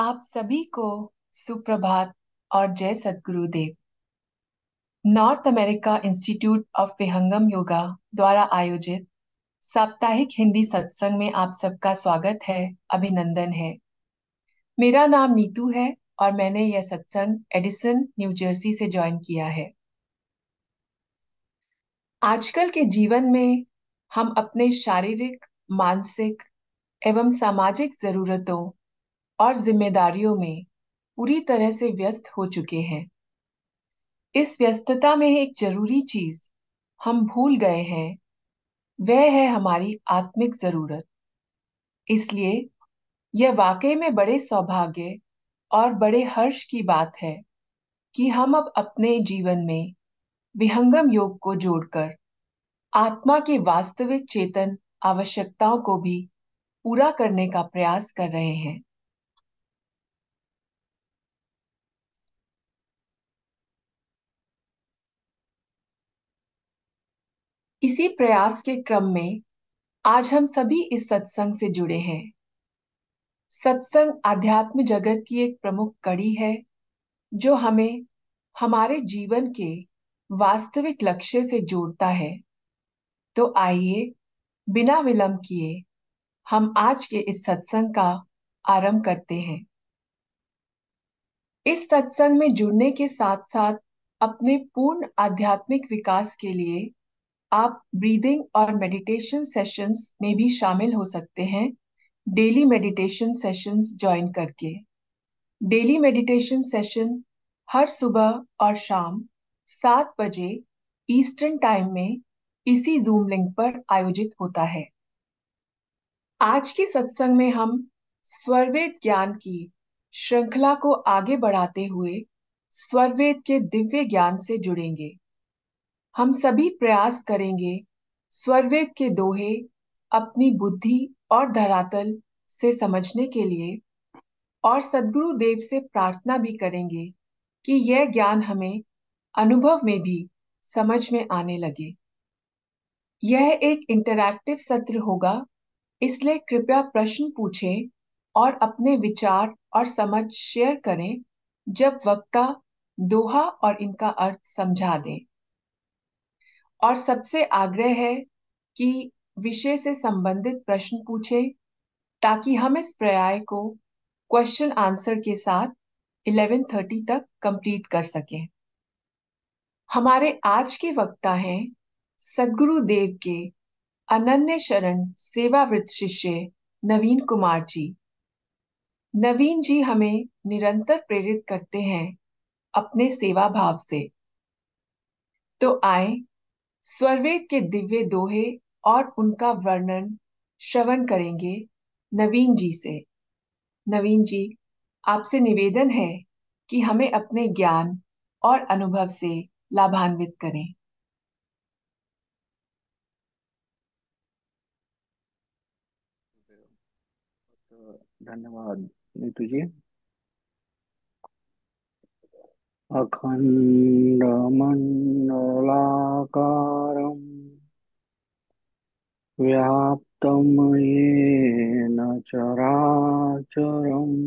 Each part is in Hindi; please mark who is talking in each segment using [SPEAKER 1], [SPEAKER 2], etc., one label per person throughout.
[SPEAKER 1] आप सभी को सुप्रभात और जय सद्गुरुदेव north America institute of Vihangam yoga द्वारा आयोजित साप्ताहिक हिंदी सत्संग में आप सबका स्वागत है, अभिनंदन है। मेरा नाम नीतू है और मैंने यह सत्संग एडिसन, न्यू जर्सी से ज्वाइन किया है। आजकल के जीवन में हम अपने शारीरिक, मानसिक एवं सामाजिक जरूरतों और जिम्मेदारियों में पूरी तरह से व्यस्त हो चुके हैं। इस व्यस्तता में एक ज़रूरी चीज़ हम भूल गए हैं, वह है हमारी आत्मिक ज़रूरत। इसलिए यह वाकई में बड़े सौभाग्य और बड़े हर्ष की बात है कि हम अब अपने जीवन में विहंगम योग को जोड़कर आत्मा की वास्तविक चेतन आवश्यकताओं को भी पूरा करने का प्रयास कर रहे हैं। इसी प्रयास के क्रम में आज हम सभी इस सत्संग से जुड़े हैं। सत्संग आध्यात्म जगत की एक प्रमुख कड़ी है, जो हमें हमारे जीवन के वास्तविक लक्ष्य से जोड़ता है। तो आइए, बिना विलंब किए, हम आज के इस सत्संग का आरंभ करते हैं। इस सत्संग में जुड़ने के साथ साथ अपने पूर्ण आध्यात्मिक विकास के लिए आप ब्रीदिंग और मेडिटेशन सेशंस में भी शामिल हो सकते हैं। डेली मेडिटेशन सेशंस ज्वाइन करके। डेली मेडिटेशन सेशन हर सुबह और शाम सात बजे ईस्टर्न टाइम में इसी जूम लिंक पर आयोजित होता है। आज के सत्संग में हम स्वरवेद ज्ञान की श्रृंखला को आगे बढ़ाते हुए स्वरवेद के दिव्य ज्ञान से जुड़ेंगे। हम सभी प्रयास करेंगे स्वरवेद के दोहे अपनी बुद्धि और धरातल से समझने के लिए, और सदगुरु देव से प्रार्थना भी करेंगे कि यह ज्ञान हमें अनुभव में भी समझ में आने लगे। यह एक इंटरैक्टिव सत्र होगा, इसलिए कृपया प्रश्न पूछें और अपने विचार और समझ शेयर करें, जब वक्ता, दोहा और इनका अर्थ समझा दें। और सबसे आग्रह है कि विषय से संबंधित प्रश्न पूछें, ताकि हम इस पर्याय को क्वेश्चन आंसर के साथ 11:30 तक कंप्लीट कर सकें। हमारे आज के वक्ता हैं सदगुरु देव के अनन्य शरण सेवावृत शिष्य नवीन कुमार जी। नवीन जी हमें निरंतर प्रेरित करते हैं अपने सेवा भाव से। तो आए स्वरवेद के दिव्य दोहे और उनका वर्णन श्रवण करेंगे नवीन जी से। नवीन जी, आपसे निवेदन है कि हमें अपने ज्ञान और अनुभव से लाभान्वित करें।
[SPEAKER 2] धन्यवाद नीतू जी। अखण्डमण्डलाकारम् व्याप्तं येन चराचरम्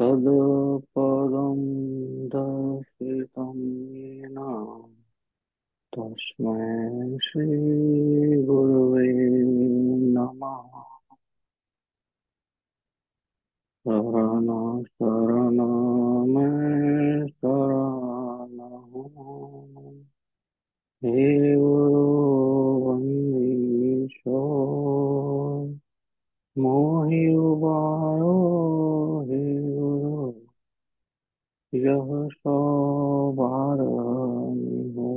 [SPEAKER 2] तत्पदं दर्शितं येन तस्मै श्रीगुरुवे नमः शरण शरण में शरण हूँ हे वंदीशो मोहि उबारो हे गुरु यह सौबार हो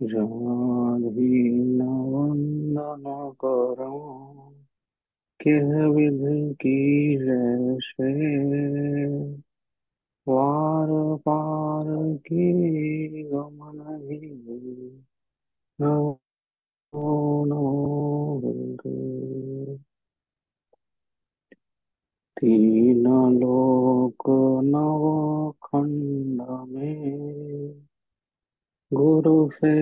[SPEAKER 2] जनाधीन वंदन करूँ किह विधि वार पार की गमन ही नो तीन लोक नव खंड में गुरु से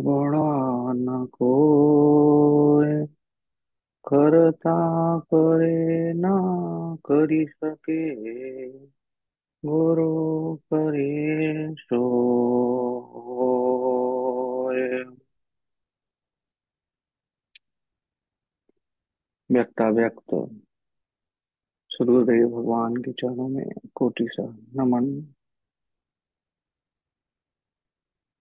[SPEAKER 2] बड़ा न कोई करता करे ना करी सके। गुरु करे सो व्यक्ता व्यक्त। सदगुरुदेव भगवान के चरणों में कोटि सा नमन।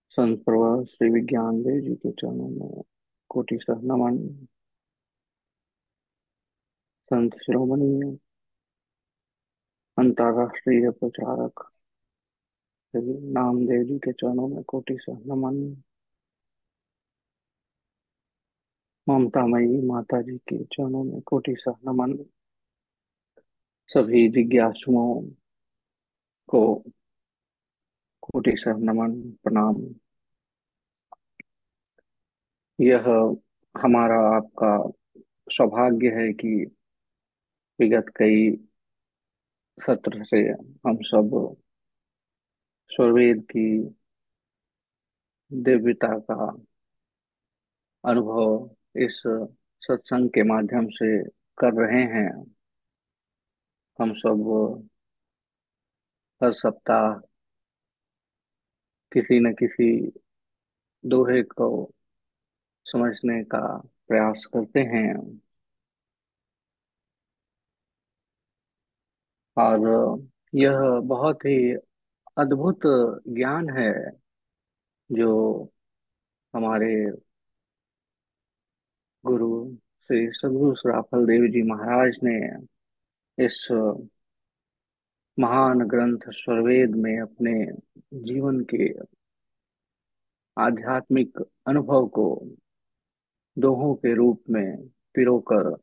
[SPEAKER 2] संत प्रवर श्री विज्ञान देव जी के चरणों में कोटि सा नमन। संत शिरोमणि अंतरराष्ट्रीय प्रचारक नामदेव जी के चरणों में कोटि सा नमन ममतामयी माता जी के चरणों में कोटि सा नमन सभी जिज्ञासुओं को कोटि सा नमन प्रणाम। यह हमारा आपका सौभाग्य है कि विगत कई सत्र से हम सब स्वरवेद की दिव्यता का अनुभव इस सत्संग के माध्यम से कर रहे हैं। हम सब हर सप्ताह किसी न किसी दोहे को समझने का प्रयास करते हैं। और यह बहुत ही अद्भुत ज्ञान है जो हमारे गुरु श्री सदगुरु सराफल देव जी महाराज ने इस महान ग्रंथ स्वरवेद में अपने जीवन के आध्यात्मिक अनुभव को दोहों के रूप में पिरोकर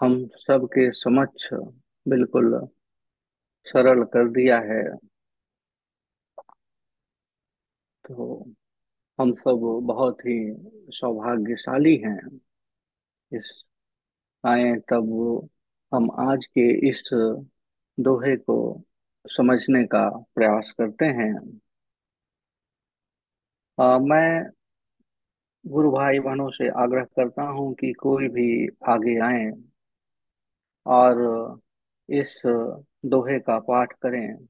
[SPEAKER 2] हम सबके समक्ष बिल्कुल। सरल कर दिया है। तो हम सब बहुत ही सौभाग्यशाली हैं। इस आए तब हम आज के इस दोहे को समझने का प्रयास करते हैं। आ, मैं गुरु भाई बहनों से आग्रह करता हूँ कि कोई भी आगे आए और इस दोहे का पाठ करें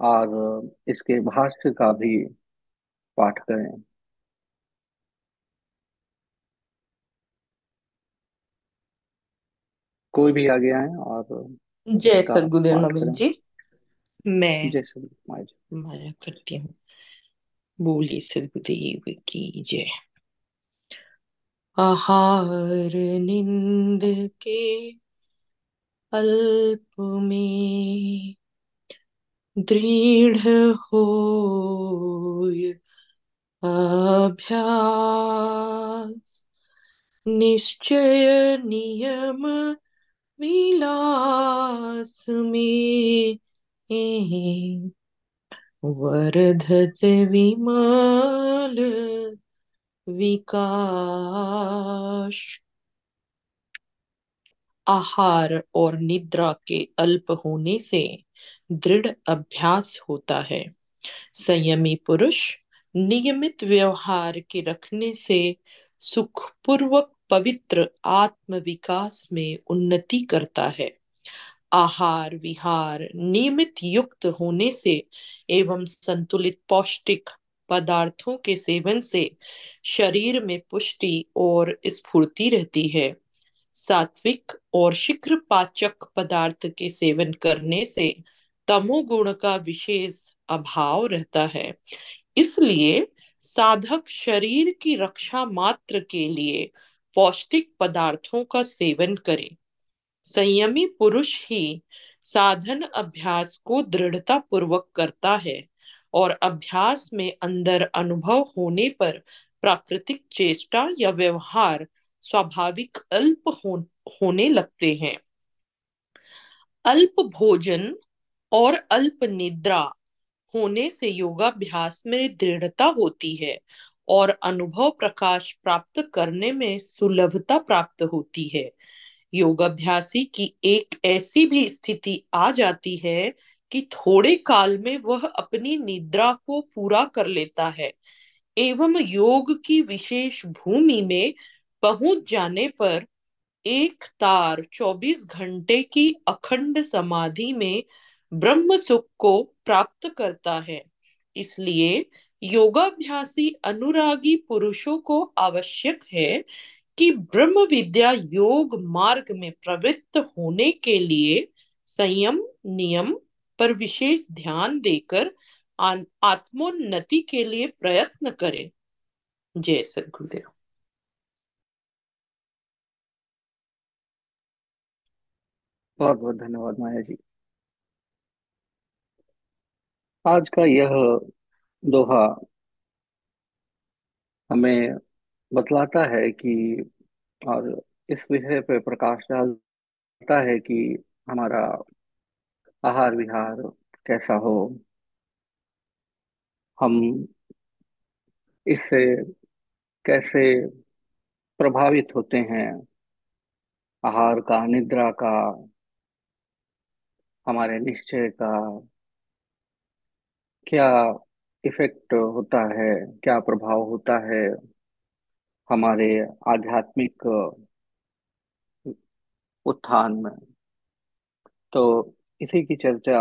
[SPEAKER 2] और इसके भाष्य का भी पाठ करें। कोई भी आगे आए और
[SPEAKER 3] जय सदगुरुदेव नवीन जी। मैं
[SPEAKER 2] जय
[SPEAKER 3] माया करती हूँ। बोली सदगुरुदेव की जय। आहार निंद के अल्प में दृढ़ होय अभ्यास। निश्चय नियम विलास में वर्धत विमल विकास आहार और निद्रा के अल्प होने से दृढ़ अभ्यास होता है। संयमी पुरुष नियमित व्यवहार के रखने से सुखपूर्वक पवित्र आत्म विकास में उन्नति करता है। आहार विहार नियमित युक्त होने से एवं संतुलित पौष्टिक पदार्थों के सेवन से शरीर में पुष्टि और स्फूर्ति रहती है। सात्विक और शीघ्र पाचक पदार्थ के सेवन करने से तमोगुण का विशेष अभाव रहता है। इसलिए साधक शरीर की रक्षा मात्र के लिए पौष्टिक पदार्थों का सेवन करे। संयमी पुरुष ही साधन अभ्यास को दृढ़ता पूर्वक करता है और अभ्यास में अंदर अनुभव होने पर प्राकृतिक चेष्टा या व्यवहार स्वाभाविक अल्प हो, होने लगते हैं। अल्प भोजन और अल्प निद्रा होने से योगाभ्यास में दृढ़ता होती है और अनुभव प्रकाश प्राप्त करने में सुलभता प्राप्त होती है। योगाभ्यासी की एक ऐसी भी स्थिति आ जाती है कि थोड़े काल में वह अपनी निद्रा को पूरा कर लेता है। एवं योग की विशेष भूमि में पहुँच जाने पर एक तार 24 घंटे की अखंड समाधि में ब्रह्म सुख को प्राप्त करता है। इसलिए योगाभ्यासी अनुरागी पुरुषों को आवश्यक है कि ब्रह्म विद्या योग मार्ग में प्रवृत्त होने के लिए संयम, नियम पर विशेष ध्यान देकर आत्मोन्नति के लिए प्रयत्न करें। जय सर
[SPEAKER 2] बहुत बहुत धन्यवाद माया जी। आज का यह दोहा हमें बतलाता है कि और इस विषय पे प्रकाश डालता है कि हमारा आहार विहार कैसा हो। हम इससे कैसे प्रभावित होते हैं। आहार का, निद्रा का हमारे निश्चय का क्या इफ़ेक्ट होता है, क्या प्रभाव होता है हमारे आध्यात्मिक उत्थान में? तो इसी की चर्चा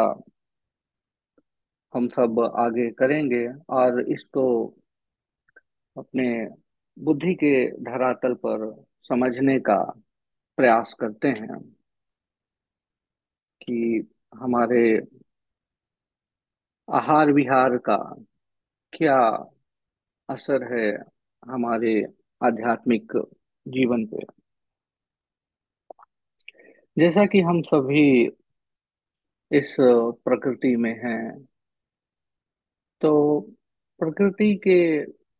[SPEAKER 2] हम सब आगे करेंगे और इसको अपने बुद्धि के धरातल पर समझने का प्रयास करते हैं। कि हमारे आहार विहार का क्या असर है हमारे आध्यात्मिक जीवन पे? जैसा कि हम सभी इस प्रकृति में हैं तो प्रकृति के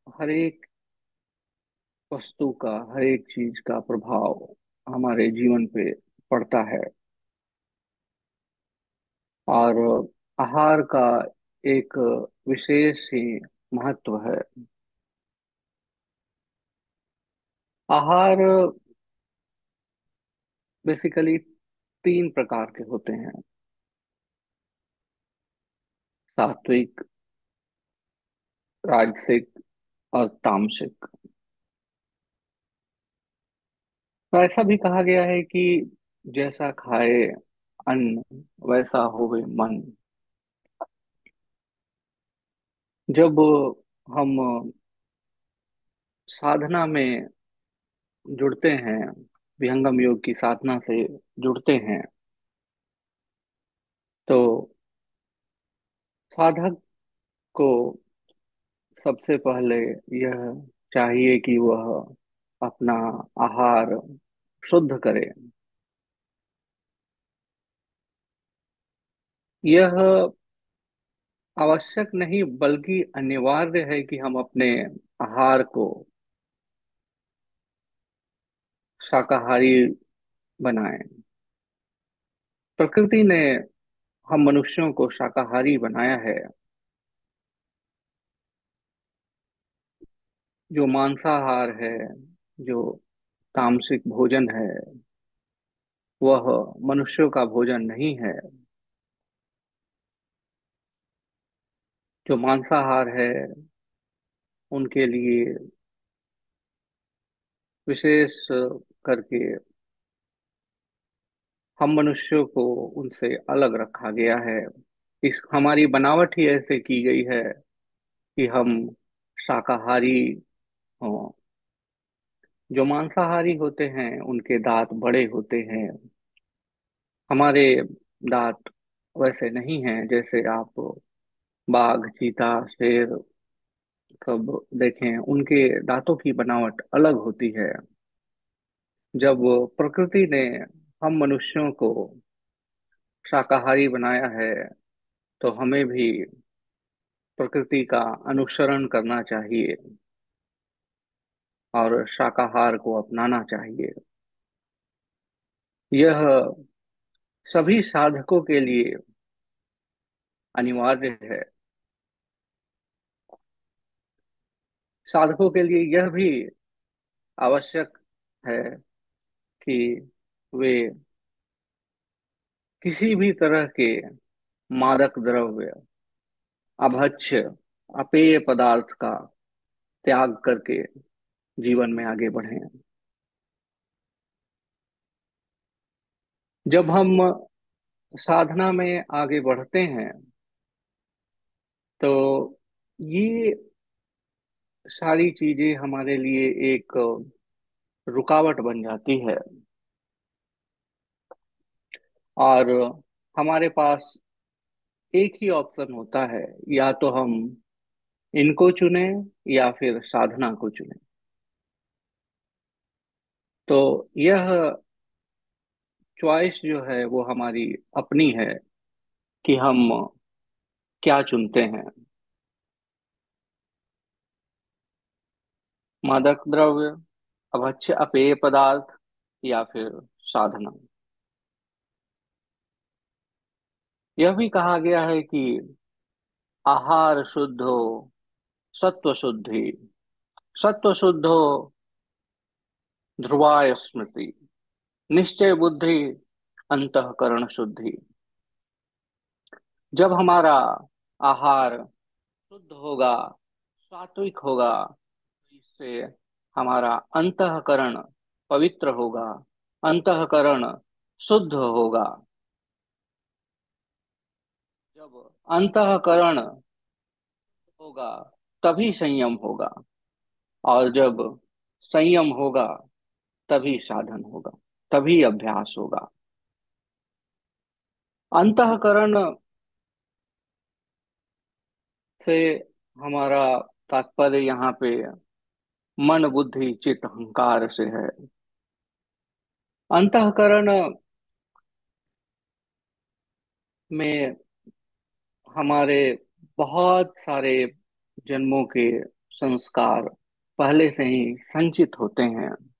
[SPEAKER 2] हर एक वस्तु का, हर एक चीज़ का प्रभाव हमारे जीवन पे पड़ता है। और आहार का एक विशेष ही महत्व है। आहार बेसिकली तीन प्रकार के होते हैं। सात्विक, राजसिक और तामसिक। तो ऐसा भी कहा गया है कि जैसा खाए अन्न, वैसा होवे मन। जब हम साधना में जुड़ते हैं, विहंगम योग की साधना से जुड़ते हैं तो साधक को सबसे पहले यह चाहिए कि वह अपना आहार शुद्ध करे। यह आवश्यक नहीं, बल्कि अनिवार्य है कि हम अपने आहार को शाकाहारी बनाएँ। प्रकृति ने हम मनुष्यों को शाकाहारी बनाया है। जो मांसाहार है, जो तामसिक भोजन है, वह मनुष्यों का भोजन नहीं है। जो मांसाहार है, उनके लिए विशेष करके हम मनुष्यों को उनसे अलग रखा गया है। इस, हमारी बनावट ही ऐसे की गई है कि हम शाकाहारी हों। जो मांसाहारी होते हैं, उनके दांत बड़े होते हैं। हमारे दांत वैसे नहीं हैं जैसे आप बाघ, चीता, शेर सब देखें, उनके दांतों की बनावट अलग होती है। जब प्रकृति ने हम मनुष्यों को शाकाहारी बनाया है तो हमें भी प्रकृति का अनुसरण करना चाहिए और शाकाहार को अपनाना चाहिए। यह सभी साधकों के लिए अनिवार्य है। साधकों के लिए यह भी आवश्यक है कि वे किसी भी तरह के मादक द्रव्य, अभक्ष, अपेय पदार्थ का त्याग करके जीवन में आगे बढ़े। जब हम साधना में आगे बढ़ते हैं तो ये सारी चीज़ें हमारे लिए एक, रुकावट बन जाती है। और हमारे पास एक ही ऑप्शन होता है, या तो हम इनको चुने या फिर साधना को चुने। तो यह चॉइस जो है वो हमारी अपनी है कि हम क्या चुनते हैं। मादक द्रव्य, अभक्ष्य अपेय पदार्थ या फिर साधना। यह भी कहा गया है कि आहार शुद्ध हो, सत्व शुद्धि सत्व शुद्ध हो, ध्रुवाय स्मृति। निश्चय बुद्धि, अंतकरण शुद्धि जब हमारा आहार शुद्ध होगा, सात्विक होगा इससे हमारा अंतकरण पवित्र होगा, अंतकरण शुद्ध होगा। जब अंतकरण होगा, तभी संयम होगा, और जब संयम होगा, तभी साधन होगा, तभी अभ्यास होगा। अंतकरण से हमारा तात्पर्य यहाँ पे मन बुद्धि चित्त अहंकार से है। अंतकरण में हमारे बहुत सारे जन्मों के संस्कार पहले से ही संचित होते हैं।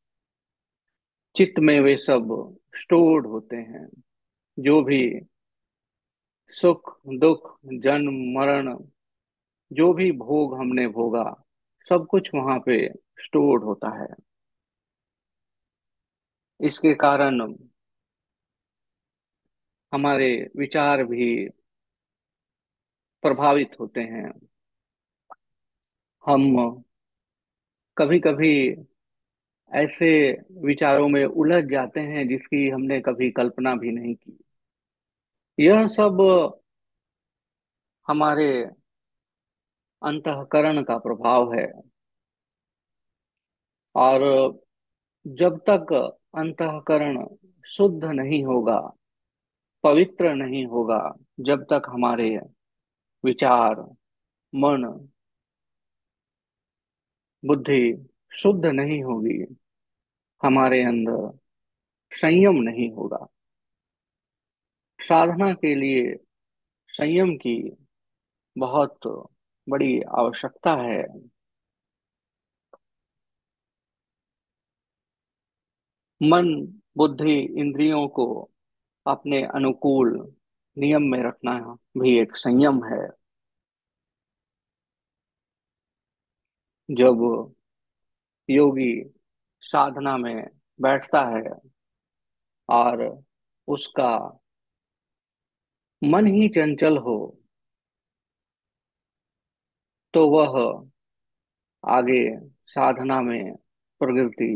[SPEAKER 2] चित्त में वे सब स्टोर्ड होते हैं। जो भी सुख, दुख, जन्म, मरण, जो भी भोग हमने भोगा, सब कुछ वहाँ पे स्टोर्ड होता है। इसके कारण हमारे विचार भी प्रभावित होते हैं। हम कभी कभी ऐसे विचारों में उलझ जाते हैं जिसकी हमने कभी कल्पना भी नहीं की। यह सब हमारे अंतकरण का प्रभाव है। और जब तक अंतकरण शुद्ध नहीं होगा, पवित्र नहीं होगा, जब तक हमारे विचार, मन, बुद्धि शुद्ध नहीं होगी, हमारे अंदर संयम नहीं होगा। साधना के लिए संयम की बहुत बड़ी आवश्यकता है। मन, बुद्धि, इंद्रियों को अपने अनुकूल नियम में रखना भी एक संयम है। जब योगी साधना में बैठता है और उसका मन ही चंचल हो तो वह आगे साधना में प्रगति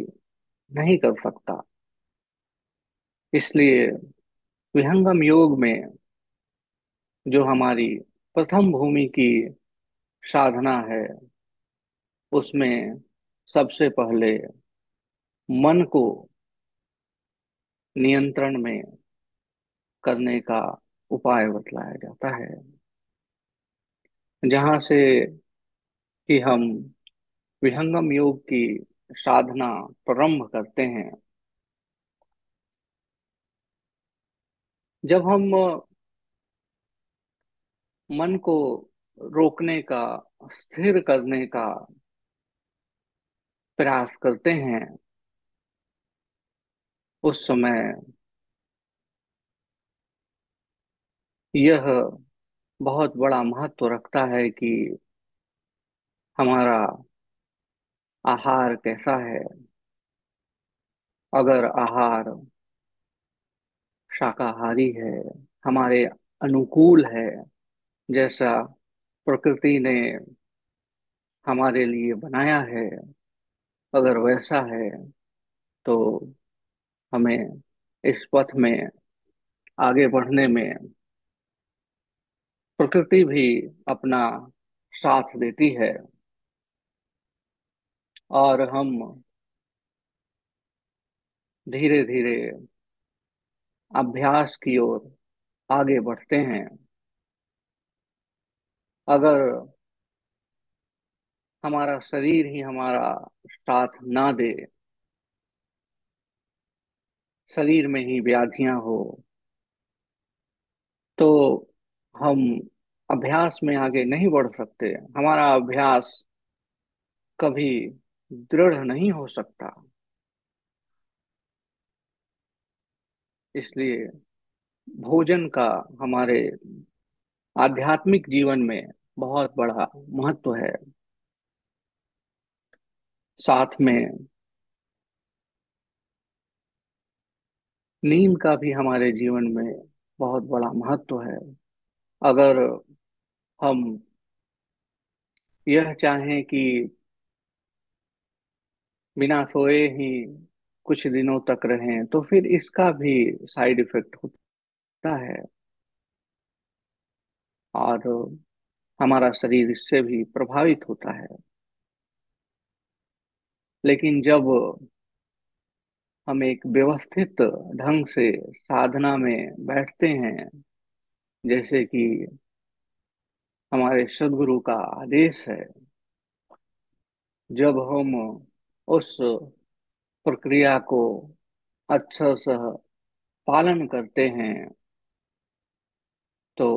[SPEAKER 2] नहीं कर सकता। इसलिए विहंगम योग में जो हमारी प्रथम भूमि की साधना है, उसमें सबसे पहले मन को नियंत्रण में करने का उपाय बतलाया जाता है, जहाँ से कि हम विहंगम योग की साधना प्रारंभ करते हैं। जब हम मन को रोकने का, स्थिर करने का प्रयास करते हैं, उस समय यह बहुत बड़ा महत्व रखता है कि हमारा आहार कैसा है? अगर आहार शाकाहारी है, हमारे अनुकूल है, जैसा प्रकृति ने हमारे लिए बनाया है, अगर वैसा है तो हमें इस पथ में आगे बढ़ने में प्रकृति भी अपना साथ देती है। और हम धीरे धीरे अभ्यास की ओर आगे बढ़ते हैं। अगर हमारा शरीर ही हमारा साथ ना दे, शरीर में ही व्याधियाँ हो तो हम अभ्यास में आगे नहीं बढ़ सकते। हमारा अभ्यास कभी दृढ़ नहीं हो सकता। इसलिए भोजन का हमारे आध्यात्मिक जीवन में बहुत बड़ा महत्व है। साथ में नींद का भी हमारे जीवन में बहुत बड़ा महत्व है। अगर हम यह चाहें कि बिना सोए ही कुछ दिनों तक रहें तो फिर इसका भी साइड इफ़ेक्ट होता है। और हमारा शरीर इससे भी प्रभावित होता है। लेकिन जब हम एक व्यवस्थित ढंग से साधना में बैठते हैं, जैसे कि हमारे सदगुरु का आदेश है, जब हम उस प्रक्रिया को अच्छा सा पालन करते हैं तो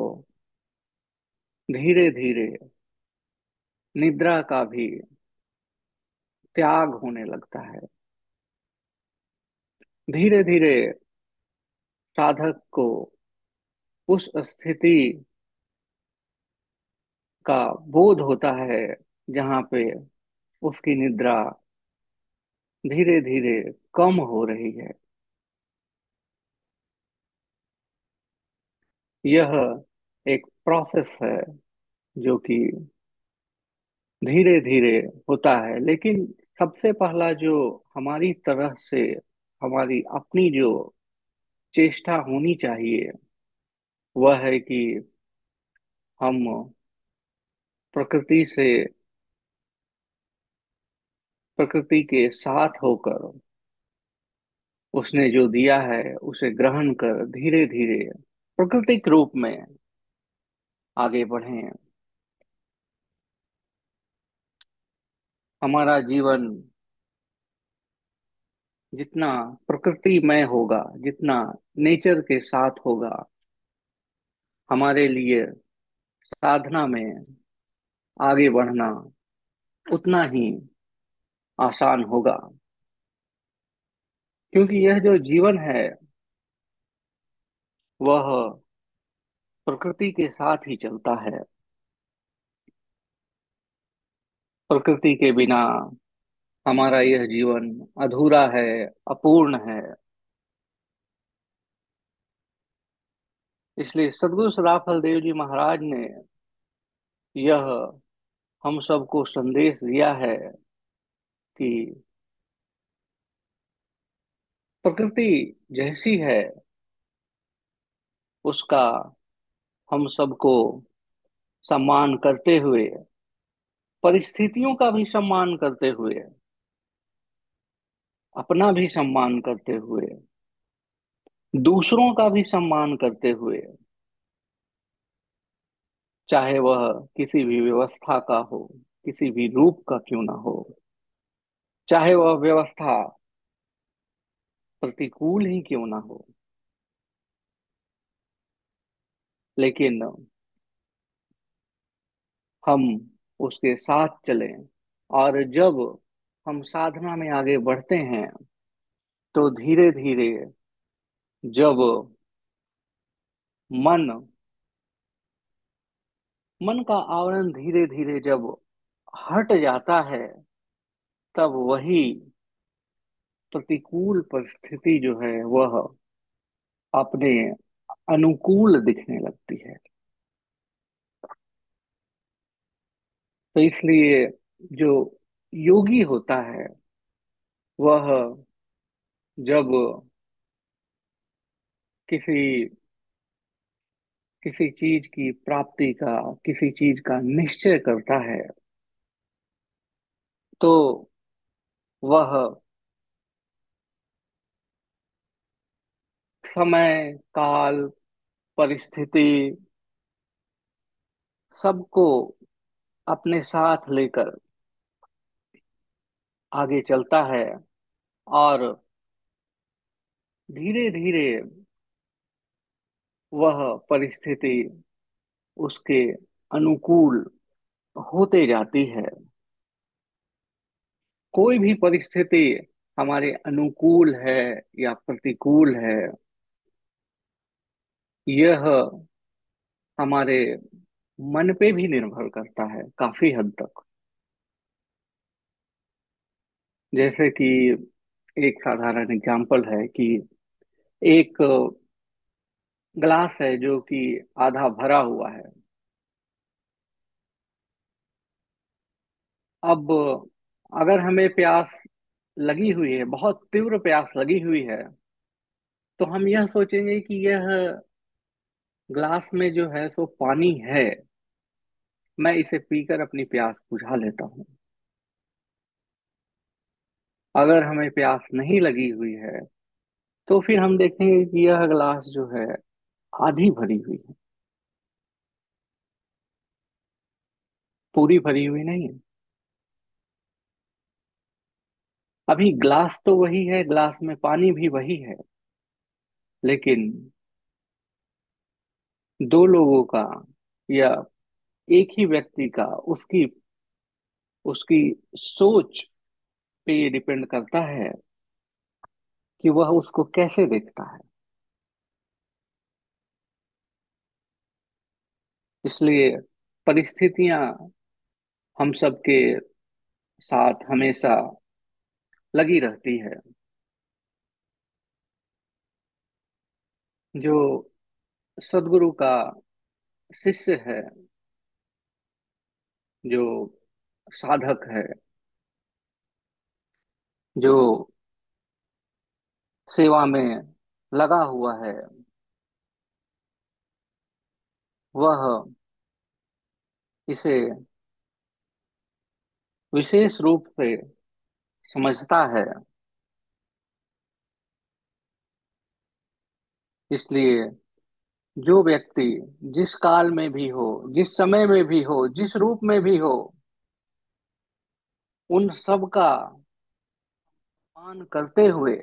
[SPEAKER 2] धीरे धीरे निद्रा का भी त्याग होने लगता है। धीरे धीरे साधक को उस स्थिति का बोध होता है जहाँ पे उसकी निद्रा धीरे धीरे कम हो रही है। यह एक प्रोसेस है जो कि धीरे धीरे होता है, लेकिन सबसे पहला जो हमारी तरह से हमारी अपनी जो चेष्टा होनी चाहिए, वह है कि हम प्रकृति से प्रकृति के साथ होकर उसने जो दिया है, उसे ग्रहण कर धीरे धीरे प्राकृतिक रूप में आगे बढ़े हमारा जीवन जितना प्रकृतिमय होगा, जितना नेचर के साथ होगा, हमारे लिए साधना में आगे बढ़ना उतना ही आसान होगा। क्योंकि यह जो जीवन है, वह प्रकृति के साथ ही चलता है। प्रकृति के बिना हमारा यह जीवन अधूरा है, अपूर्ण है। इसलिए सदगुरु सदाफल देव जी महाराज ने यह हम सबको संदेश दिया है कि प्रकृति जैसी है, उसका हम सबको सम्मान करते हुए, परिस्थितियों का भी सम्मान करते हुए, अपना भी सम्मान करते हुए, दूसरों का भी सम्मान करते हुए, चाहे वह किसी भी व्यवस्था का हो, किसी भी रूप का क्यों ना हो। चाहे वह व्यवस्था प्रतिकूल ही क्यों ना हो, लेकिन हम उसके साथ चलें और जब हम साधना में आगे बढ़ते हैं तो धीरे धीरे जब मन मन का आवरण धीरे धीरे जब हट जाता है तब वही प्रतिकूल परिस्थिति जो है, वह अपने अनुकूल दिखने लगती है। तो इसलिए जो योगी होता है, वह जब किसी किसी चीज़ की प्राप्ति का, किसी चीज़ का निश्चय करता है तो वह समय, काल, परिस्थिति सबको अपने साथ लेकर आगे चलता है और धीरे धीरे वह परिस्थिति उसके अनुकूल होते जाती है। कोई भी परिस्थिति हमारे अनुकूल है या प्रतिकूल है, यह हमारे मन पे भी निर्भर करता है काफ़ी हद तक। जैसे कि एक साधारण एग्ज़ाम्पल है कि एक ग्लास है जो कि आधा भरा हुआ है। अब अगर हमें प्यास लगी हुई है, बहुत तीव्र प्यास लगी हुई है तो हम यह सोचेंगे कि यह ग्लास में जो है सो पानी है। मैं इसे पीकर अपनी प्यास बुझा लेता हूँ। अगर हमें प्यास नहीं लगी हुई है तो फिर हम देखेंगे कि यह ग्लास जो है आधी भरी हुई है। पूरी भरी हुई नहीं है। अभी ग्लास तो वही है, ग्लास में पानी भी वही है। लेकिन दो लोगों का या एक ही व्यक्ति का उसकी उसकी सोच पे ये डिपेंड करता है कि वह उसको कैसे देखता है। इसलिए परिस्थितियाँ हम सबके साथ हमेशा लगी रहती है। जो सदगुरु का शिष्य है, जो साधक है, जो सेवा में लगा हुआ है, वह इसे विशेष रूप से समझता है। इसलिए जो व्यक्ति जिस काल में भी हो, जिस समय में भी हो, जिस रूप में भी हो, उन सब का मान करते हुए,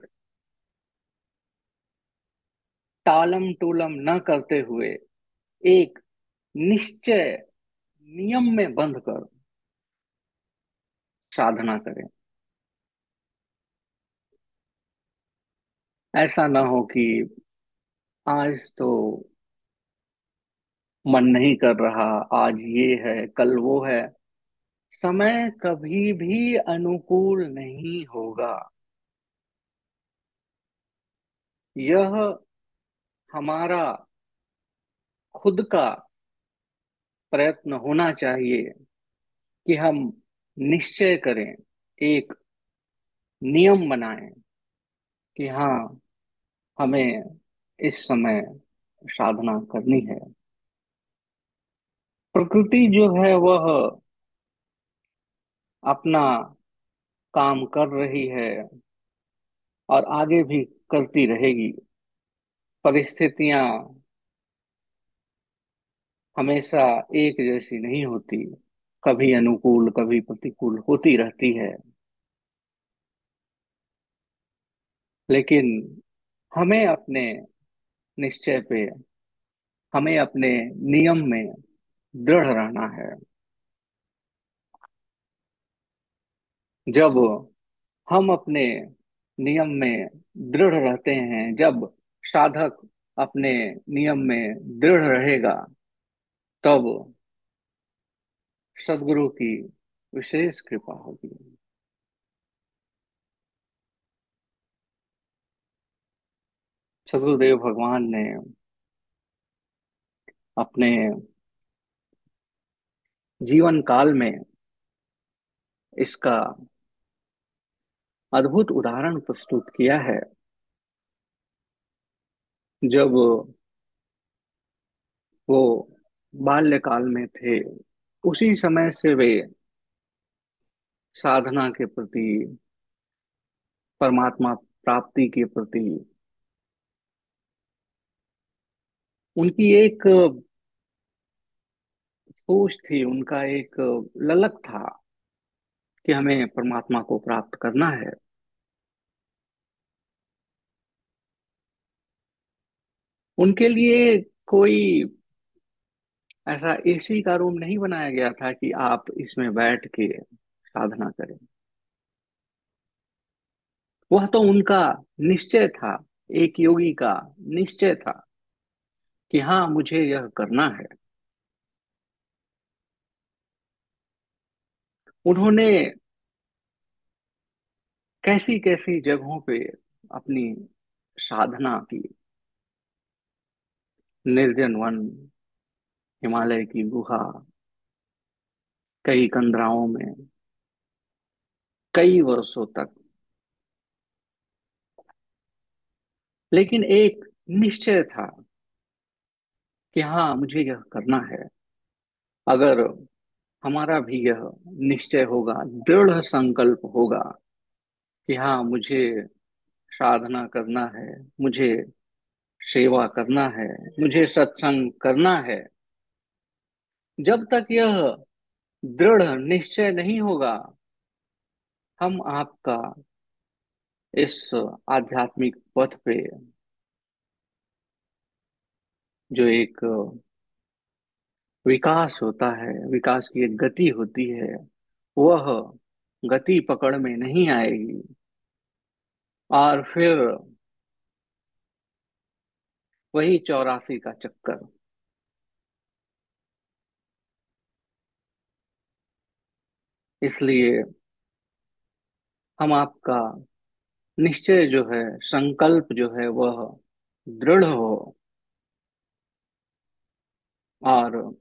[SPEAKER 2] टालम टूलम न करते हुए एक निश्चय नियम में बंध कर साधना करें। ऐसा ना हो कि आज तो मन नहीं कर रहा, आज ये है, कल वो है। समय कभी भी अनुकूल नहीं होगा। यह हमारा खुद का प्रयत्न होना चाहिए कि हम निश्चय करें, एक नियम बनाएँ। कि हाँ हमें इस समय साधना करनी है। प्रकृति जो है वह अपना काम कर रही है और आगे भी करती रहेगी। परिस्थितियाँ हमेशा एक जैसी नहीं होती, कभी अनुकूल, कभी प्रतिकूल होती रहती है। लेकिन हमें अपने निश्चय पे, हमें अपने नियम में दृढ़ रहना है। जब हम अपने नियम में दृढ़ रहते हैं, जब साधक अपने नियम में दृढ़ रहेगा, तब सदगुरु की विशेष कृपा होगी। सदगुरुदेव भगवान ने अपने जीवन काल में इसका अद्भुत उदाहरण प्रस्तुत किया है। जब वो बाल्यकाल में थे, उसी समय से वे साधना के प्रति, परमात्मा प्राप्ति के प्रति उनकी एक, सोच थी, उनका एक ललक था कि हमें परमात्मा को प्राप्त करना है। उनके लिए कोई ऐसा एसी का रूम नहीं बनाया गया था कि आप इसमें बैठ के साधना करें। वह तो उनका निश्चय था, एक योगी का निश्चय था। कि हाँ मुझे यह करना है। उन्होंने कैसी कैसी जगहों पे अपनी साधना की। निर्जन वन, हिमालय की गुहा, कई कंदराओं में, कई वर्षों तक। लेकिन एक निश्चय था कि हाँ मुझे यह करना है। अगर हमारा भी यह निश्चय होगा, दृढ़ संकल्प होगा कि हाँ मुझे साधना करना है, मुझे सेवा करना है, मुझे सत्संग करना है, जब तक यह दृढ़ निश्चय नहीं होगा, हम आपका इस आध्यात्मिक पथ पे जो एक विकास होता है, विकास की एक गति होती है, वह गति पकड़ में नहीं आएगी। और फिर वही चौरासी का चक्कर। इसलिए हम आपका निश्चय जो है, संकल्प जो है, वह दृढ़ हो। और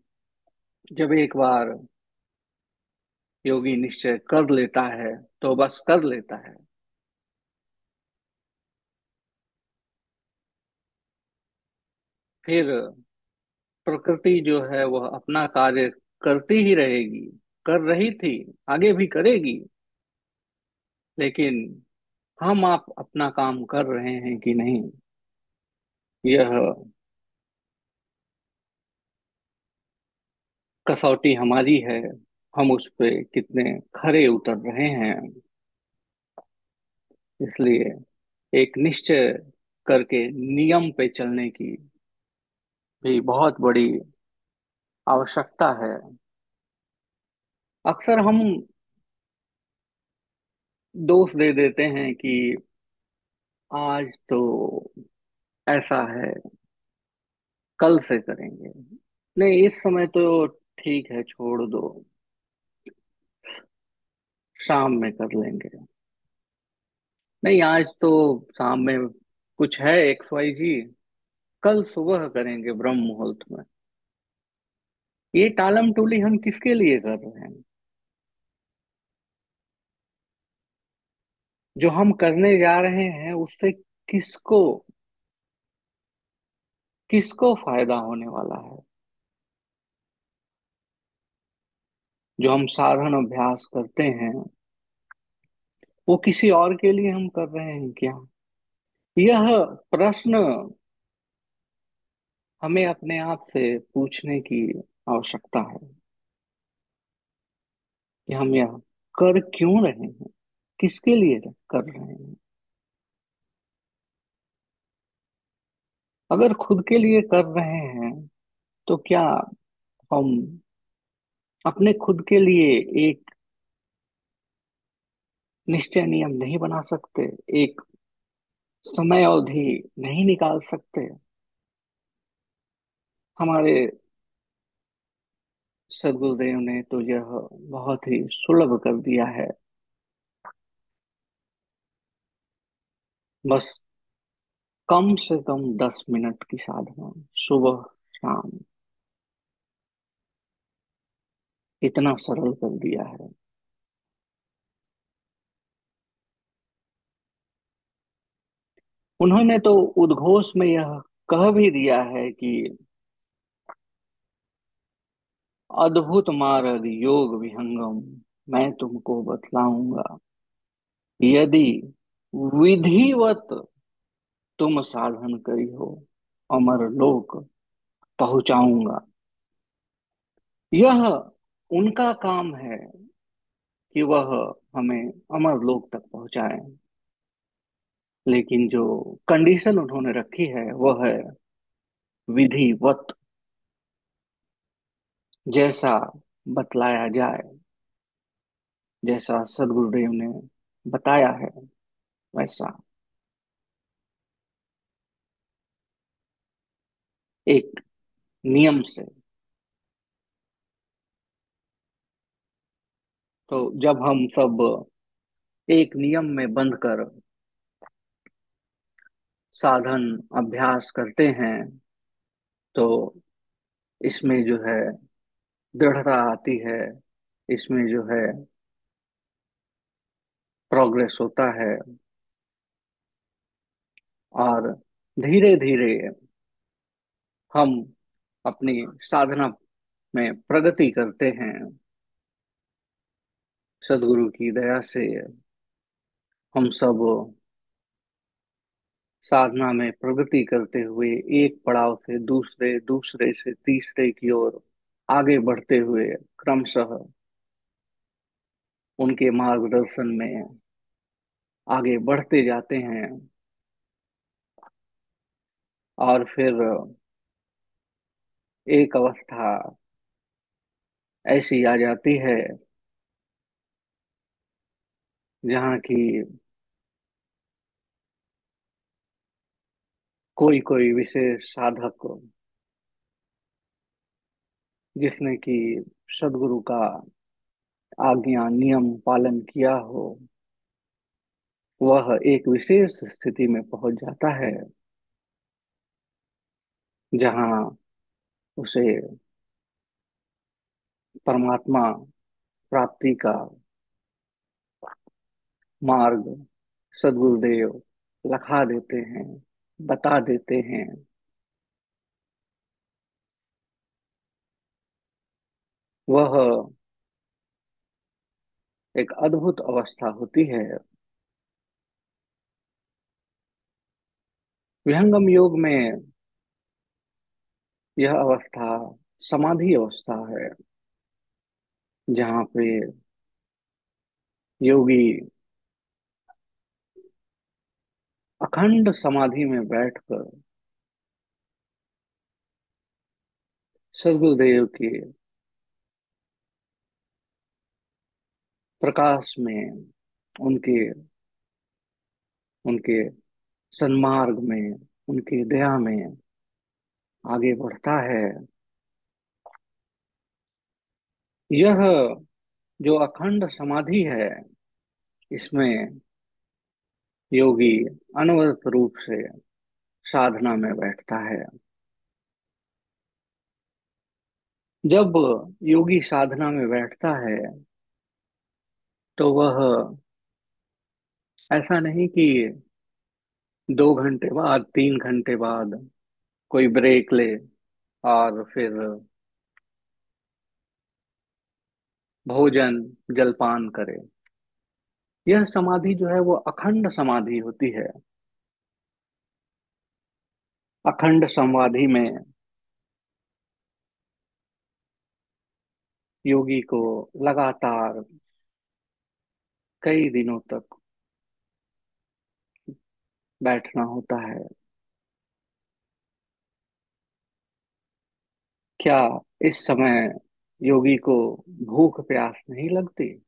[SPEAKER 2] जब एक बार योगी निश्चय कर लेता है तो बस कर लेता है। फिर प्रकृति जो है, वह अपना कार्य करती ही रहेगी, कर रही थी, आगे भी करेगी। लेकिन हम आप अपना काम कर रहे हैं कि नहीं? यह कसौटी हमारी है, हम उस पे कितने खरे उतर रहे हैं। इसलिए एक निश्चय करके नियम पे चलने की भी बहुत बड़ी आवश्यकता है। अक्सर हम दोष दे देते हैं कि आज तो ऐसा है, कल से करेंगे। नहीं, इस समय तो ठीक है, छोड़ दो। शाम में कर लेंगे। नहीं, आज तो शाम में कुछ है एक्स वाई जी कल सुबह करेंगे ब्रह्म मुहूर्त में। ये टालम टूली हम किसके लिए कर रहे हैं? जो हम करने जा रहे हैं, उससे किसको किसको फ़ायदा होने वाला है? जो हम साधन अभ्यास करते हैं, वो किसी और के लिए हम कर रहे हैं क्या? यह प्रश्न हमें अपने आप से पूछने की आवश्यकता है कि हम यह कर क्यों रहे हैं? किसके लिए कर रहे हैं? अगर खुद के लिए कर रहे हैं तो क्या हम अपने खुद के लिए एक निश्चय नियम नहीं बना सकते, एक समय अवधि नहीं निकाल सकते। हमारे सदगुरुदेव ने तो यह बहुत ही सुलभ कर दिया है। बस कम से कम दस मिनट की साधना, सुबह शाम। इतना सरल कर दिया है। उन्होंने तो उद्घोष में यह कह भी दिया है कि अद्भुत मार्ग योग विहंगम मैं तुमको बतलाऊँगा। यदि विधिवत तुम साधन करी हो, अमर लोक पहुंचाऊँगा। यह उनका काम है कि वह हमें अमर लोक तक पहुँचाए। लेकिन जो कंडीशन उन्होंने रखी है, वह है विधिवत। जैसा बतलाया जाए, जैसा सदगुरुदेव ने बताया है, वैसा। एक नियम से तो जब हम सब एक नियम में बंध कर साधन अभ्यास करते हैं तो इसमें जो है दृढ़ता आती है, इसमें जो है प्रोग्रेस होता है और धीरे धीरे हम अपनी साधना में प्रगति करते हैं। सदगुरु की दया से हम सब साधना में प्रगति करते हुए एक पड़ाव से दूसरे दूसरे से तीसरे की ओर आगे बढ़ते हुए क्रमशः उनके मार्गदर्शन में आगे बढ़ते जाते हैं। और फिर एक अवस्था ऐसी आ जाती है जहाँ की कोई कोई विशेष साधक जिसने कि सदगुरु का आज्ञा, नियम पालन किया हो, वह एक विशेष स्थिति में पहुँच जाता है, जहाँ उसे परमात्मा प्राप्ति का मार्ग, सदगुरुदेव लखा देते हैं, बता देते हैं। वह एक अद्भुत अवस्था होती है। विहंगम योग में यह अवस्था समाधि अवस्था है, जहाँ पे योगी अखंड समाधि में बैठकर सदगुरुदेव के प्रकाश में, उनके उनके सन्मार्ग में, उनकी दया में आगे बढ़ता है। यह जो अखंड समाधि है, इसमें योगी अनवरत रूप से साधना में बैठता है। जब योगी साधना में बैठता है तो वह ऐसा नहीं कि दो घंटे बाद, तीन घंटे बाद कोई ब्रेक ले और फिर भोजन, जलपान करे। यह समाधि जो है वो अखंड समाधि होती है। अखंड समाधि में योगी को लगातार कई दिनों तक बैठना होता है। क्या इस समय योगी को भूख प्यास नहीं लगती?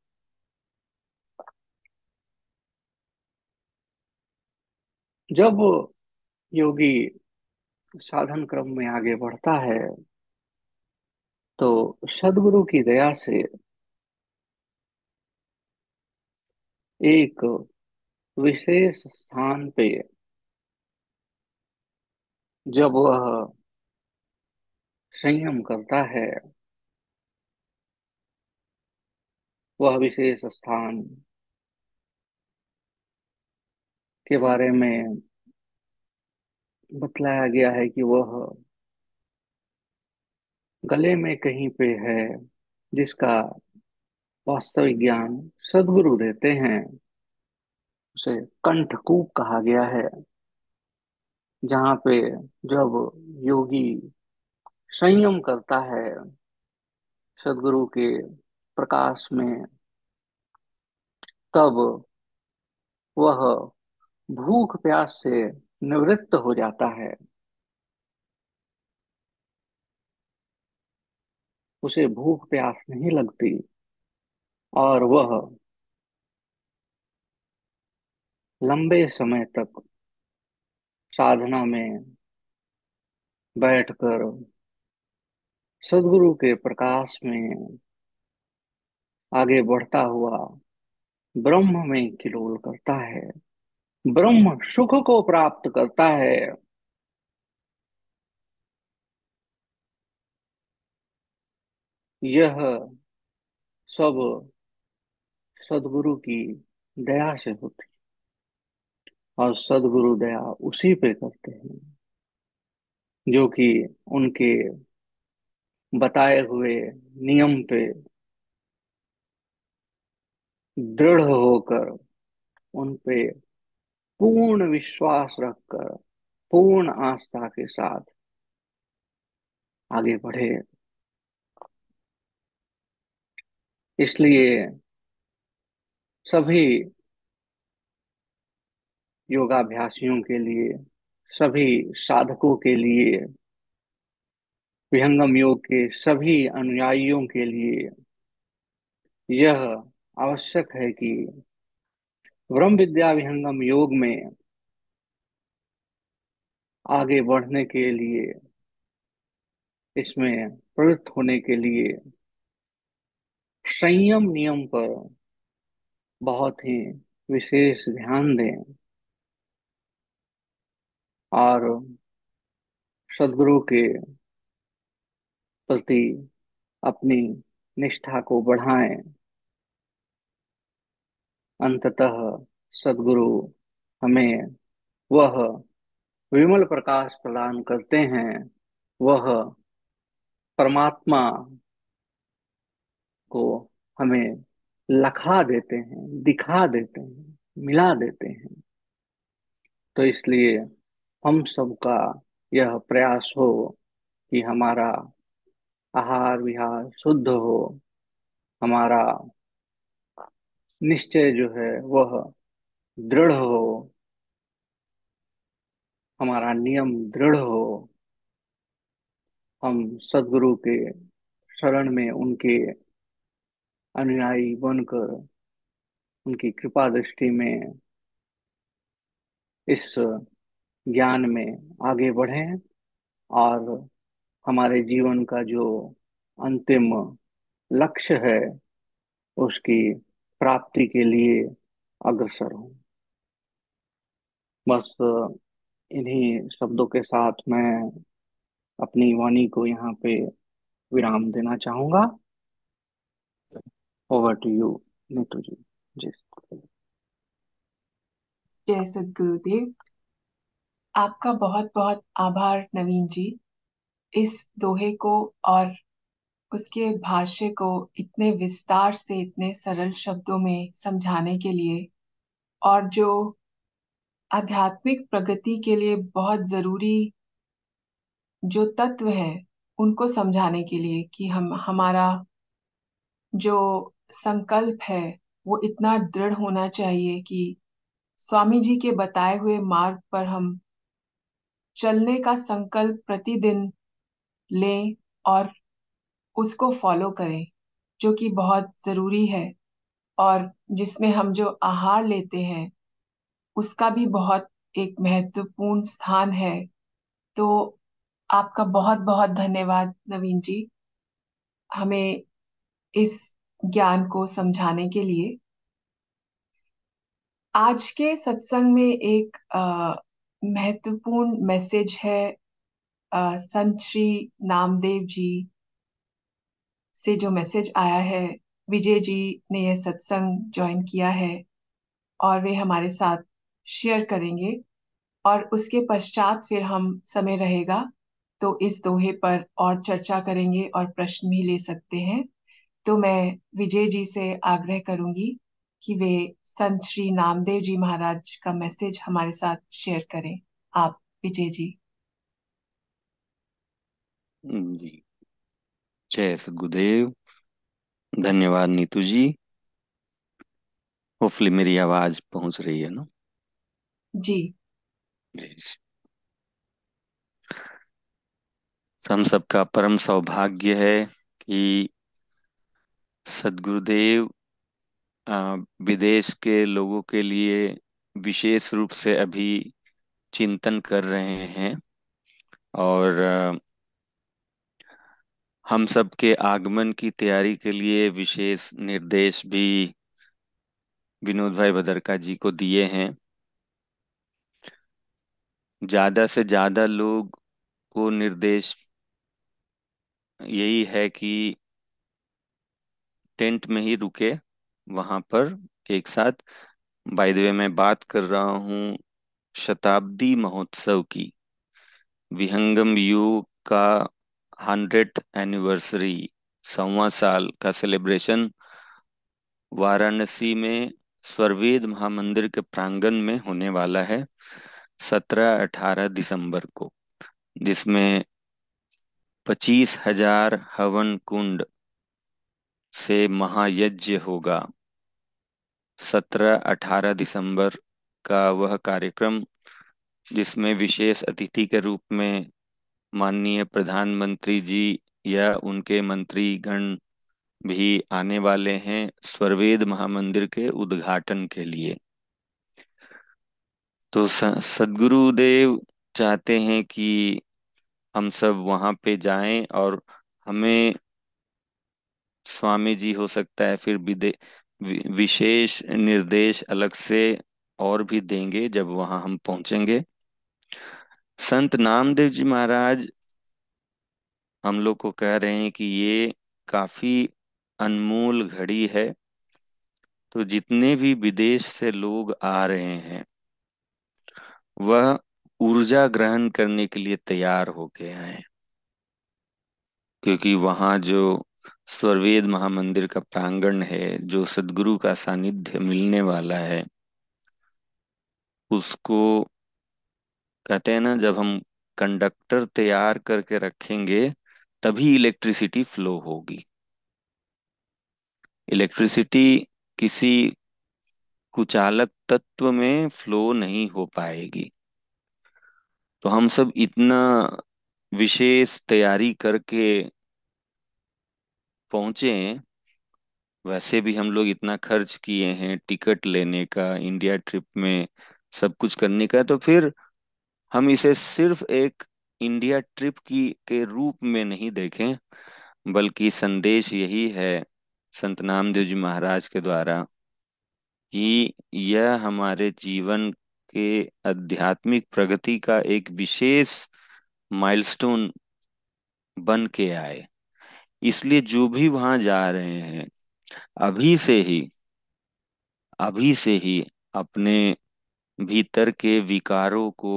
[SPEAKER 2] जब योगी साधन क्रम में आगे बढ़ता है तो सदगुरु की दया से एक विशेष स्थान पे जब वह संयम करता है, वह विशेष स्थान के बारे में बतलाया गया है कि वह गले में कहीं पे है, जिसका वास्तविक ज्ञान सदगुरु देते हैं, उसे कंठकूप कहा गया है, जहाँ पे जब योगी संयम करता है, सदगुरु के प्रकाश में, तब वह भूख प्यास से निवृत्त हो जाता है। उसे भूख प्यास नहीं लगती और वह लंबे समय तक साधना में बैठकर सदगुरु के प्रकाश में आगे बढ़ता हुआ ब्रह्म में किलोल करता है। ब्रह्म सुख को प्राप्त करता है। यह सब सदगुरु की दया से होती है और सदगुरु दया उसी पे करते हैं, जो कि उनके बताए हुए नियम पे दृढ़ होकर उन पे पूर्ण विश्वास रखकर, पूर्ण आस्था के साथ आगे बढ़े। इसलिए सभी योगाभ्यासियों के लिए, सभी साधकों के लिए, विहंगम योग के सभी अनुयायियों के लिए यह आवश्यक है कि ब्रह्म विद्या विहंगम योग में आगे बढ़ने के लिए, इसमें प्रवृत्त होने के लिए संयम नियम पर बहुत ही विशेष ध्यान दें। और सदगुरु के प्रति अपनी निष्ठा को बढ़ाएँ। अंततः सदगुरु हमें वह विमल प्रकाश प्रदान करते हैं, वह परमात्मा को हमें लखा देते हैं, दिखा देते हैं, मिला देते हैं। तो इसलिए हम सबका यह प्रयास हो कि हमारा आहार विहार शुद्ध हो, हमारा निश्चय जो है वह दृढ़ हो, हमारा नियम दृढ़ हो, हम सदगुरु के शरण में उनके अनुयायी बनकर उनकी कृपा दृष्टि में इस ज्ञान में आगे बढ़ें और हमारे जीवन का जो अंतिम लक्ष्य है, उसकी प्राप्ति के लिए अग्रसर हूँ। बस इन्हीं शब्दों के साथ मैं अपनी वाणी को यहाँ पे विराम देना चाहूँगा। Over to you Neetu ji ji
[SPEAKER 1] जय सदगुरुदेव आपका बहुत बहुत आभार नवीन जी। इस दोहे को और उसके भाष्य को इतने विस्तार से, इतने सरल शब्दों में समझाने के लिए और जो आध्यात्मिक प्रगति के लिए बहुत ज़रूरी जो तत्व है, उनको समझाने के लिए कि हम, हमारा जो संकल्प है, वो इतना दृढ़ होना चाहिए कि स्वामी जी के बताए हुए मार्ग पर हम चलने का संकल्प प्रतिदिन लें और उसको फॉलो करें, जो कि बहुत ज़रूरी है और जिसमें हम जो आहार लेते हैं, उसका भी बहुत एक महत्वपूर्ण स्थान है। तो आपका बहुत बहुत धन्यवाद नवीन जी, हमें इस ज्ञान को समझाने के लिए। आज के सत्संग में एक महत्वपूर्ण मैसेज है संत श्री नामदेव जी से जो मैसेज आया है, विजय जी ने यह सत्संग ज्वाइन किया है और वे हमारे साथ शेयर करेंगे और उसके पश्चात फिर हम समय रहेगा तो इस दोहे पर और चर्चा करेंगे और प्रश्न भी ले सकते हैं। तो मैं विजय जी से आग्रह करूँगी कि वे संत श्री नामदेव जी महाराज का मैसेज हमारे साथ शेयर करें। आप, विजय जी।
[SPEAKER 4] जी। जय सदगुरुदेव धन्यवाद नीतू जी होपफुली मेरी आवाज़ पहुँच रही है ना?
[SPEAKER 1] जी।
[SPEAKER 4] हम सबका परम सौभाग्य है कि सदगुरुदेव विदेश के लोगों के लिए विशेष रूप से अभी चिंतन कर रहे हैं और हम सब के आगमन की तैयारी के लिए विशेष निर्देश भी विनोद भाई भदरका जी को दिए हैं। ज़्यादा से ज़्यादा लोग को निर्देश यही है कि टेंट में ही रुके, वहाँ पर एक साथ। बाय द वे मैं बात कर रहा हूँ शताब्दी महोत्सव की। विहंगम युग का हंड्रेड एनिवर्सरी सवा साल का सेलिब्रेशन वाराणसी में स्वरवेद महामंदिर के प्रांगण में होने वाला है सत्रह अठारह दिसंबर को, जिसमें पच्चीस हज़ार हवन कुंड से महायज्ञ होगा। सत्रह अठारह दिसंबर का वह कार्यक्रम, जिसमें विशेष अतिथि के रूप में माननीय प्रधानमंत्री जी, या उनके मंत्री गण भी आने वाले हैं स्वरवेद महामंदिर के उद्घाटन के लिए। तो सदगुरुदेव चाहते हैं कि हम सब वहाँ पे जाएँ और हमें स्वामी जी हो सकता है, फिर विदे विशेष निर्देश अलग से और भी देंगे जब वहाँ हम पहुँचेंगे। संत नामदेव जी महाराज हम लोग को कह रहे हैं कि ये काफ़ी अनमोल घड़ी है। तो जितने भी विदेश से लोग आ रहे हैं, वह ऊर्जा ग्रहण करने के लिए तैयार होके आए क्योंकि वहाँ जो स्वरवेद महामंदिर का प्रांगण है, जो सदगुरु का सानिध्य मिलने वाला है, उसको कहते हैं ना, जब हम कंडक्टर तैयार करके रखेंगे, तभी इलेक्ट्रिसिटी फ्लो होगी। इलेक्ट्रिसिटी किसी कुचालक तत्व में फ्लो नहीं हो पाएगी। तो हम सब इतना विशेष तैयारी करके पहुँचे वैसे भी हम लोग इतना खर्च किए हैं टिकट लेने का, इंडिया ट्रिप में सब कुछ करने का तो फिर हम इसे सिर्फ़ एक इंडिया ट्रिप की, के रूप में नहीं देखें, बल्कि संदेश यही है संत नामदेव जी महाराज के द्वारा कि यह हमारे जीवन के आध्यात्मिक प्रगति का एक विशेष माइलस्टोन बन के आए। इसलिए जो भी वहाँ जा रहे हैं, अभी से ही, अभी से ही अपने भीतर के विकारों को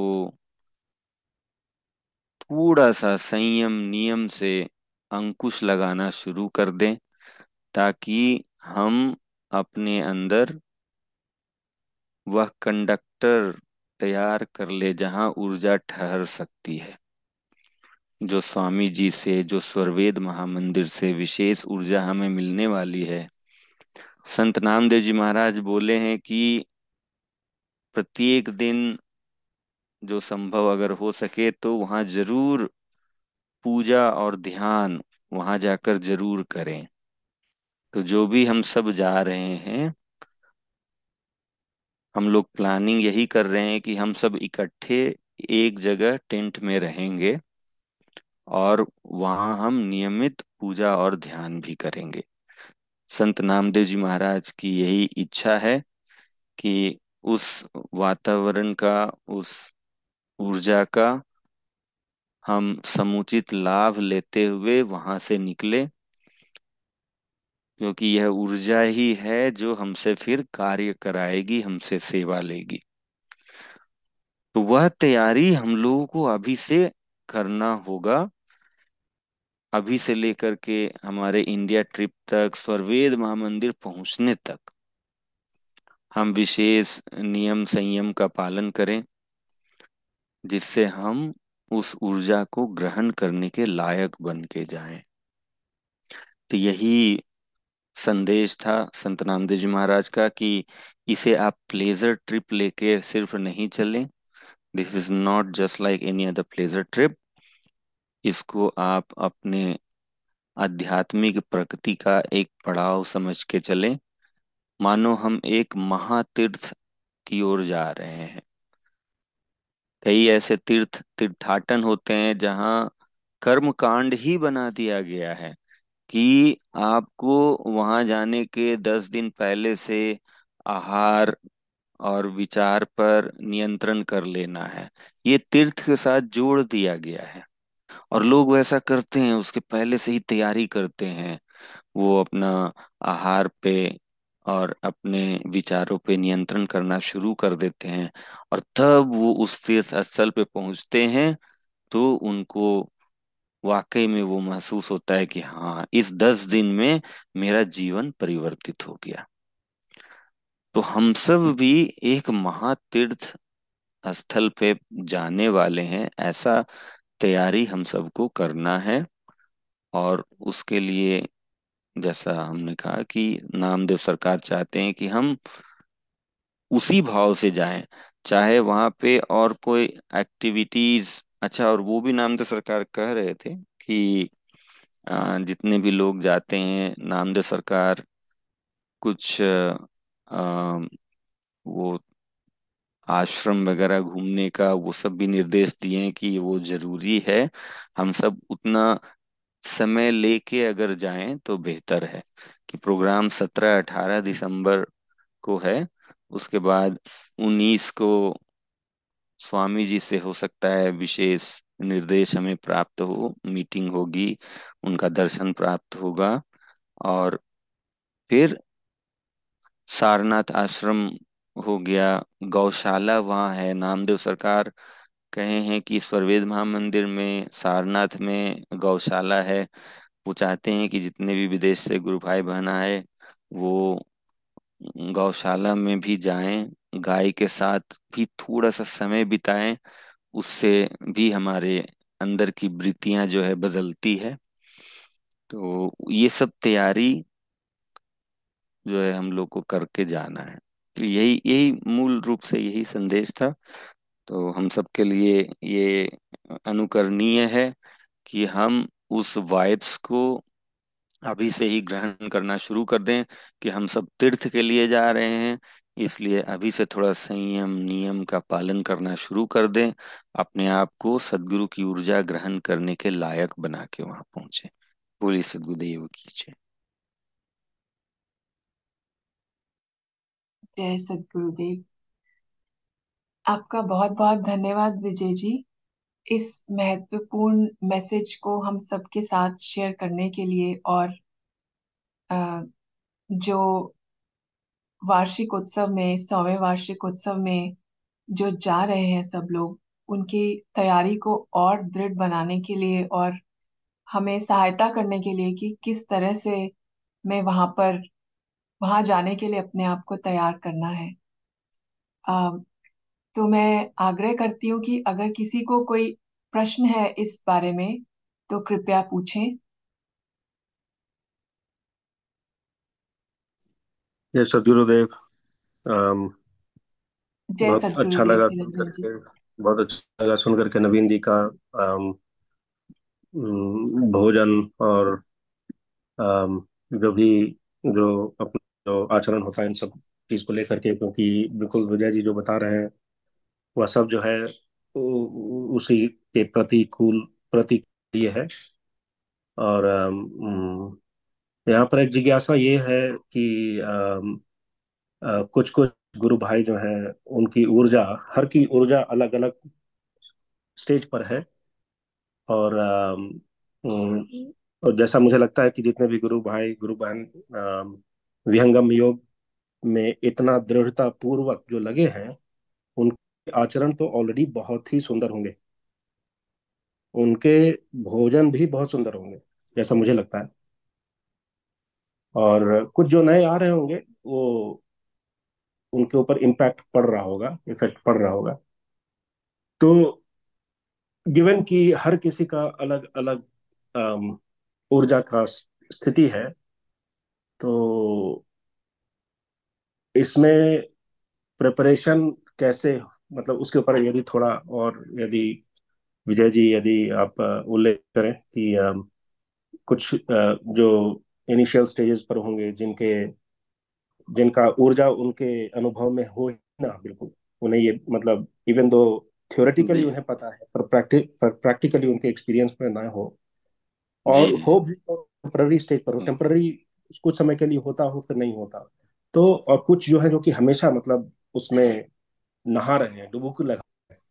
[SPEAKER 4] थोड़ा सा संयम, नियम से अंकुश लगाना शुरू कर दें, ताकि हम अपने अंदर वह कंडक्टर तैयार कर ले जहाँ ऊर्जा ठहर सकती है। जो स्वामी जी से, जो स्वरवेद महामंदिर से विशेष ऊर्जा हमें मिलने वाली है। संत नामदेव जी महाराज बोले हैं कि प्रत्येक दिन जो संभव अगर हो सके तो वहाँ ज़रूर पूजा और ध्यान वहाँ जाकर ज़रूर करें। तो जो भी हम सब जा रहे हैं, हम लोग प्लानिंग यही कर रहे हैं कि हम सब इकट्ठे एक जगह टेंट में रहेंगे और वहाँ हम नियमित पूजा और ध्यान भी करेंगे। संत नामदेव जी महाराज की यही इच्छा है कि उस वातावरण का, उस ऊर्जा का हम समुचित लाभ लेते हुए वहाँ से निकले, क्योंकि यह ऊर्जा ही है जो हमसे फिर कार्य कराएगी, हमसे सेवा लेगी। तो वह तैयारी हम लोगों को अभी से करना होगा। अभी से लेकर के हमारे इंडिया ट्रिप तक स्वर्वेद महामंदिर पहुँचने तक हम विशेष नियम संयम का पालन करें। जिससे हम उस ऊर्जा को ग्रहण करने के लायक बन के जाएँ। तो यही संदेश था संत नामदेव जी महाराज का कि इसे आप प्लेजर ट्रिप लेके सिर्फ़ नहीं चलें। This is not just like any other pleasure trip इसको आप अपने आध्यात्मिक प्रकृति का एक पड़ाव समझ के चलें। मानो हम एक महातीर्थ की ओर जा रहे हैं। कई ऐसे तीर्थ, तीर्थाटन होते हैं जहाँ कर्म कांड ही बना दिया गया है कि आपको वहाँ जाने के दस दिन पहले से आहार और विचार पर नियंत्रण कर लेना है। ये तीर्थ के साथ जोड़ दिया गया है और लोग वैसा करते हैं, उसके पहले से ही तैयारी करते हैं। वो अपना आहार पे और अपने विचारों पे नियंत्रण करना शुरू कर देते हैं। और तब वो उस तीर्थ स्थल पे पहुँचते हैं तो उनको वाकई में वो महसूस होता है कि हाँ इस दस दिन में मेरा जीवन परिवर्तित हो गया। तो हम सब भी एक महातीर्थ स्थल पे जाने वाले हैं, ऐसा तैयारी हम सबको करना है। और उसके लिए जैसा हमने कहा कि नामदेव सरकार चाहते हैं कि हम उसी भाव से जाएँ, चाहे वहाँ पे और कोई एक्टिविटीज़ अच्छा और वो भी नामदेव सरकार कह रहे थे कि जितने भी लोग जाते हैं, नामदेव सरकार कुछ वो आश्रम वगैरह घूमने का वो सब भी निर्देश दिए कि वो ज़रूरी है। हम सब उतना समय लेके अगर जाएँ तो बेहतर है कि प्रोग्राम सत्रह, अठारह दिसंबर को है, उसके बाद उन्नीस को स्वामी जी से हो सकता है विशेष निर्देश हमें प्राप्त हो, मीटिंग होगी, उनका दर्शन प्राप्त होगा और फिर सारनाथ आश्रम हो गया, गौशाला वहाँ है, नामदेव सरकार कहे हैं कि स्वरवेद महामंदिर में, सारनाथ में गौशाला है। वो चाहते हैं कि जितने भी विदेश से गुरु भाई बहन आए, वो गौशाला में भी जाएँ, गाय के साथ भी थोड़ा सा समय बिताएँ, उससे भी हमारे अंदर की वृत्तियाँ जो है बदलती है। तो ये सब तैयारी जो है हम लोग को करके जाना है। तो यही यही मूल रूप से यही संदेश था। तो हम सबके लिए ये अनुकरणीय है कि हम उस वाइब्स को अभी से ही ग्रहण करना शुरू कर दें कि हम सब तीर्थ के लिए जा रहे हैं। इसलिए अभी से थोड़ा संयम नियम का पालन करना शुरू कर दें। अपने आप को सदगुरु की ऊर्जा ग्रहण करने के लायक बना के वहाँ पहुँचे। बोली सदगुरुदेव कीजिए।
[SPEAKER 1] जय सदगुरुदेव। आपका बहुत बहुत धन्यवाद विजय जी इस महत्वपूर्ण मैसेज को हम सबके साथ शेयर करने के लिए और जो वार्षिक उत्सव में सौवें वार्षिक उत्सव में जो जा रहे हैं सब लोग उनकी तैयारी को और दृढ़ बनाने के लिए और हमें सहायता करने के लिए कि किस तरह से मैं वहाँ पर वहाँ जाने के लिए अपने आप को तैयार करना है। आ, तो मैं आग्रह करती हूँ कि अगर किसी को कोई प्रश्न है इस बारे में तो कृपया पूछें।
[SPEAKER 5] जय सदगुरुदेव
[SPEAKER 1] जय
[SPEAKER 5] बहुत अच्छा लगा सुन करके बहुत अच्छा लगा सुन करके नवीन जी का अम, भोजन और अम, जो भी जो अपना जो आचरण होता है इन सब चीज़ को लेकर के क्योंकि बिल्कुल विजय जी जो बता रहे हैं वह सब जो है उसी के प्रतिकूल प्रतिक्रिय है। और यहाँ पर एक जिज्ञासा ये है कि अम, अ, कुछ कुछ गुरु भाई जो हैं उनकी ऊर्जा हर की ऊर्जा अलग अलग स्टेज पर है। और अम, और जैसा मुझे लगता है कि जितने भी गुरु भाई गुरु बहन विहंगम योग में इतना दृढ़ता पूर्वक जो लगे हैं उनके आचरण तो ऑलरेडी बहुत ही सुंदर होंगे। उनके भोजन भी बहुत सुंदर होंगे, जैसा मुझे लगता है। और कुछ जो नए आ रहे होंगे, वो उनके ऊपर इम्पैक्ट पड़ रहा होगा इफ़ेक्ट पड़ रहा होगा। तो गिवन कि हर किसी का अलग अलग ऊर्जा का स्थिति है तो इसमें प्रिपरेशन कैसे मतलब उसके ऊपर यदि थोड़ा और यदि विजय जी यदि आप उल्लेख करें कि कुछ जो इनिशियल स्टेजेस पर होंगे जिनके जिनका ऊर्जा उनके अनुभव में हो ना बिल्कुल। उन्हें ये मतलब इवन दो थियोरेटिकली उन्हें पता है पर प्रैक्टिक प्रैक्टिकली उनके एक्सपीरियंस में ना हो और हो भी टेम्पररी स्टेज पर हो टेम्पररी कुछ समय के लिए होता हो फिर नहीं होता। तो और कुछ जो है जो कि हमेशा मतलब उसमें नहा रहे हैं डुबकी लगा रहे हैं।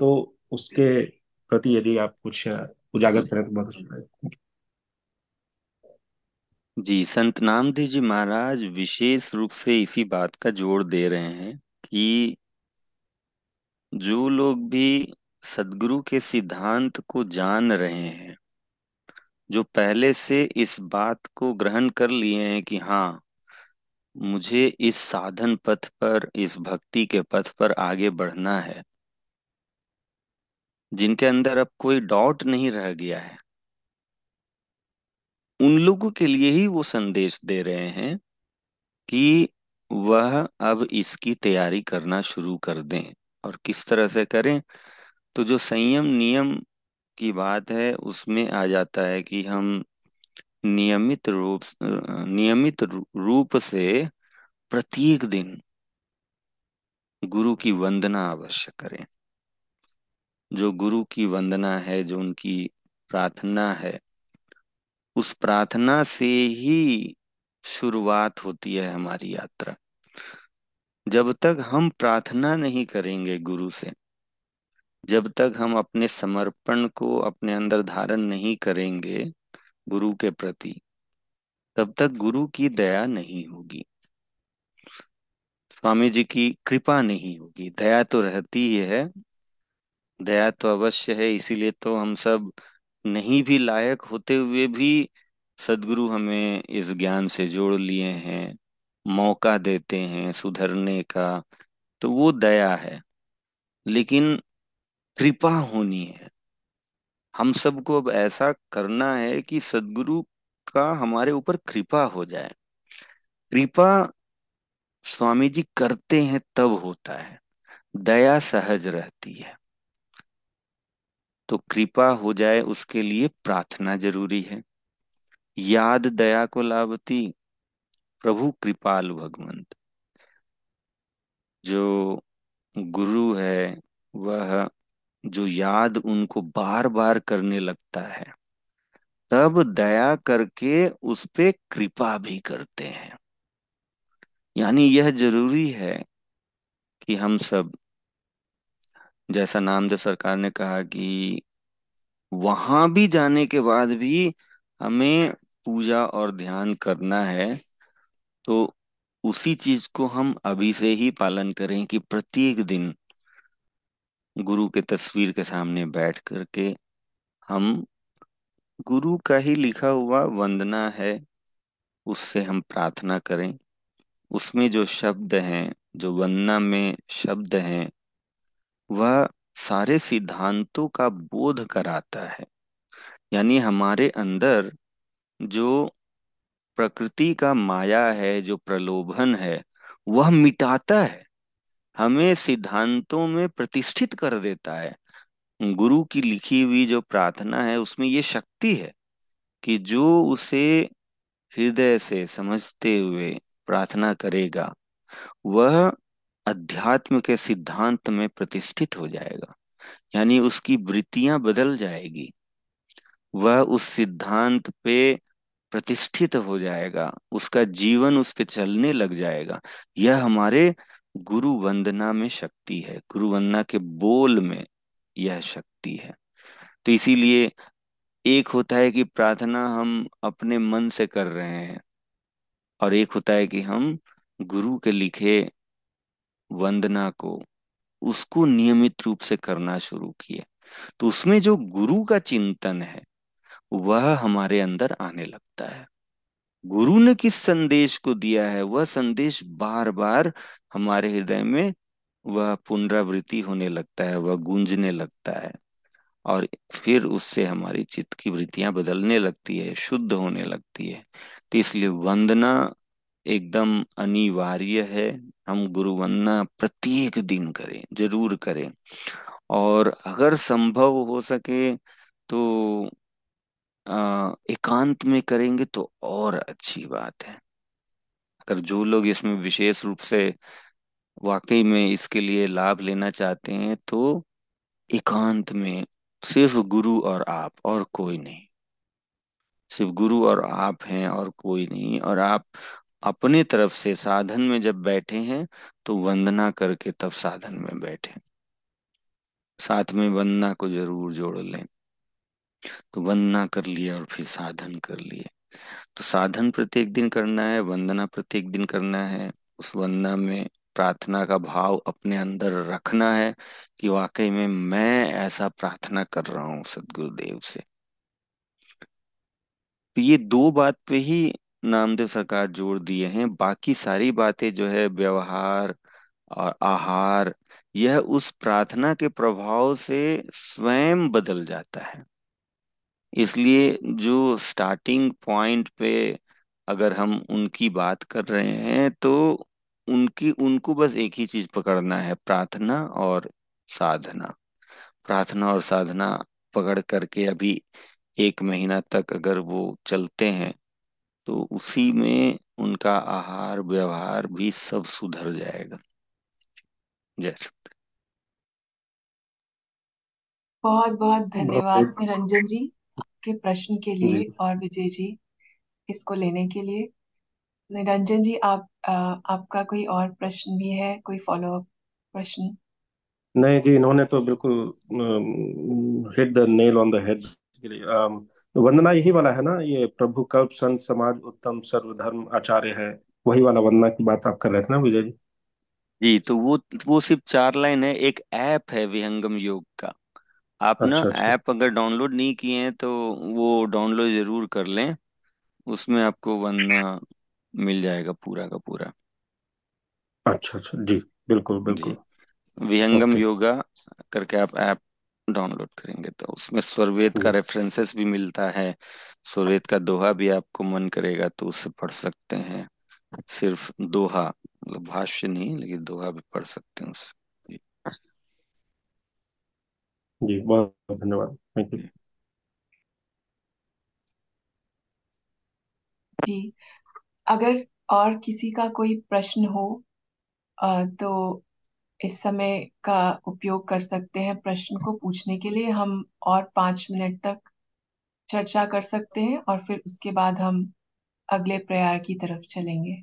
[SPEAKER 5] तो उसके प्रति यदि आप कुछ उजागर करें तो बहुत अच्छा लगेगा
[SPEAKER 4] जी, संत नामदेव जी महाराज विशेष रूप से इसी बात का ज़ोर दे रहे हैं कि जो लोग भी सदगुरु के सिद्धांत को जान रहे हैं, जो पहले से इस बात को ग्रहण कर लिए हैं कि हाँ मुझे इस साधन पथ पर, इस भक्ति के पथ पर आगे बढ़ना है। जिनके अंदर अब कोई डाउट नहीं रह गया है। उन लोगों के लिए ही वो संदेश दे रहे हैं कि वह अब इसकी तैयारी करना शुरू कर दें। और किस तरह से करें? तो जो संयम नियम की बात है, उसमें आ जाता है कि हम नियमित रूप नियमित रूप से प्रत्येक दिन गुरु की वंदना अवश्य करें। जो गुरु की वंदना है, जो उनकी प्रार्थना है, उस प्रार्थना से ही शुरुआत होती है हमारी यात्रा। जब तक हम प्रार्थना नहीं करेंगे गुरु से, जब तक हम अपने समर्पण को अपने अंदर धारण नहीं करेंगे गुरु के प्रति तब तक गुरु की दया नहीं होगी। स्वामी जी की कृपा नहीं होगी। दया तो रहती ही है। दया तो अवश्य है, इसीलिए तो हम सब नहीं भी लायक होते हुए भी सदगुरु हमें इस ज्ञान से जोड़ लिए हैं, मौका देते हैं सुधरने का तो वो दया है। लेकिन कृपा होनी है। हम सबको अब ऐसा करना है कि सदगुरु का हमारे ऊपर कृपा हो जाए। कृपा स्वामी जी करते हैं, तब होता है। दया सहज रहती है। तो कृपा हो जाए, उसके लिए प्रार्थना ज़रूरी है। याद दया को लाभती, प्रभु कृपाल भगवंत। जो गुरु है, वह जो याद उनको बार बार करने लगता है, तब दया करके उस पे कृपा भी करते हैं। यानी यह ज़रूरी है कि हम सब, जैसा नामदेव सरकार ने कहा कि वहाँ भी जाने के बाद भी हमें पूजा और ध्यान करना है तो उसी चीज़ को हम अभी से ही पालन करें कि प्रत्येक दिन गुरु के तस्वीर के सामने बैठ करके हम गुरु का ही लिखा हुआ वंदना है, उससे हम प्रार्थना करें। उसमें जो शब्द हैं, जो वंदना में शब्द हैं, वह सारे सिद्धांतों का बोध कराता है। यानी हमारे अंदर जो प्रकृति का माया है, जो प्रलोभन है, वह मिटाता है। हमें सिद्धांतों में प्रतिष्ठित कर देता है। गुरु की लिखी हुई जो प्रार्थना है, उसमें ये शक्ति है कि जो उसे हृदय से समझते हुए प्रार्थना करेगा, वह अध्यात्म के सिद्धांत में प्रतिष्ठित हो जाएगा, यानी उसकी वृत्तियाँ बदल जाएगी। वह उस सिद्धांत पे प्रतिष्ठित हो जाएगा, उसका जीवन उस पे चलने लग जाएगा। यह हमारे गुरु वंदना में शक्ति है। गुरु वंदना के बोल में यह शक्ति है। तो इसीलिए एक होता है कि प्रार्थना हम अपने मन से कर रहे हैं और एक होता है कि हम गुरु के लिखे वंदना को, उसको नियमित रूप से करना शुरू किए। तो उसमें जो गुरु का चिंतन है, वह हमारे अंदर आने लगता है। गुरु ने किस संदेश को दिया है, वह संदेश बार बार हमारे हृदय में वह पुनरावृत्ति होने लगता है, वह गूंजने लगता है और फिर उससे हमारी चित्त की वृत्तियाँ बदलने लगती है, शुद्ध होने लगती है। तो इसलिए वंदना एकदम अनिवार्य है। हम गुरु वंदना प्रत्येक दिन करें, ज़रूर करें। और अगर संभव हो सके तो अः, एकांत में करेंगे तो और अच्छी बात है। अगर जो लोग इसमें विशेष रूप से वाकई में इसके लिए लाभ लेना चाहते हैं तो एकांत में सिर्फ़ गुरु और आप और कोई नहीं। सिर्फ़ गुरु और आप हैं और कोई नहीं, और आप अपने तरफ़ से साधन में जब बैठे हैं तो वंदना करके तब साधन में बैठे साथ में वंदना को ज़रूर जोड़ लें। तो वंदना कर लिया और फिर साधन कर लिए। तो साधन प्रत्येक दिन करना है, वंदना प्रत्येक दिन करना है। उस वंदना में प्रार्थना का भाव अपने अंदर रखना है कि वाकई में मैं ऐसा प्रार्थना कर रहा हूँ सदगुरुदेव से। तो ये दो बात पे ही नामदेव सरकार ज़ोर दिए हैं। बाकी सारी बातें जो है, व्यवहार और आहार, यह उस प्रार्थना के प्रभाव से स्वयं बदल जाता है। इसलिए जो स्टार्टिंग पॉइंट पे अगर हम उनकी बात कर रहे हैं तो उनकी उनको बस एक ही चीज़ पकड़ना है प्रार्थना और साधना। प्रार्थना और साधना पकड़ करके अभी एक महीना तक अगर वो चलते हैं तो उसी में उनका आहार व्यवहार भी सब सुधर जाएगा। जय सत्य
[SPEAKER 1] बहुत बहुत धन्यवाद निरंजन जी। के प्रश्न के लिए
[SPEAKER 5] जी।
[SPEAKER 1] और विजय जी इसको लेने के लिए। निरंजन जी आप आ, आपका कोई और प्रश्न भी है? कोई फॉलो अप प्रश्न?
[SPEAKER 5] नहीं जी इन्होंने तो बिल्कुल hit the nail on the head Vandana यही वाला है ना ये प्रभु कल्प संत समाज उत्तम सर्वधर्म आचार्य है वही वाला वंदना की बात आप कर रहे थे ना विजय जी?
[SPEAKER 4] जी तो वो वो सिर्फ़ चार लाइन है एक ऐप है विहंगम योग का। आप ना
[SPEAKER 5] अच्छा अच्छा।
[SPEAKER 4] ऐप अगर डाउनलोड नहीं किए हैं तो वो डाउनलोड ज़रूर कर लें। उसमें आपको वरना मिल जाएगा पूरा का पूरा।
[SPEAKER 5] अच्छा अच्छा। जी बिल्कुल
[SPEAKER 4] जी।
[SPEAKER 5] बिल्कुल।
[SPEAKER 4] विहंगम
[SPEAKER 5] ओके।
[SPEAKER 4] योगा करके आप ऐप डाउनलोड करेंगे तो उसमें स्वरवेद का
[SPEAKER 5] जी
[SPEAKER 4] रेफरेंसेस भी मिलता है। स्वरवेद का दोहा भी आपको मन करेगा तो उससे पढ़ सकते हैं। सिर्फ़ दोहा मतलब भाष्य नहीं लेकिन दोहा भी पढ़ सकते हैं उससे जी
[SPEAKER 5] जी बहुत बहुत धन्यवाद। थैंक यू
[SPEAKER 4] जी
[SPEAKER 1] अगर और किसी का कोई प्रश्न हो तो इस समय का उपयोग कर सकते हैं प्रश्न को पूछने के लिए। हम और पाँच मिनट तक चर्चा कर सकते हैं और फिर उसके बाद हम अगले प्रयार की तरफ़ चलेंगे।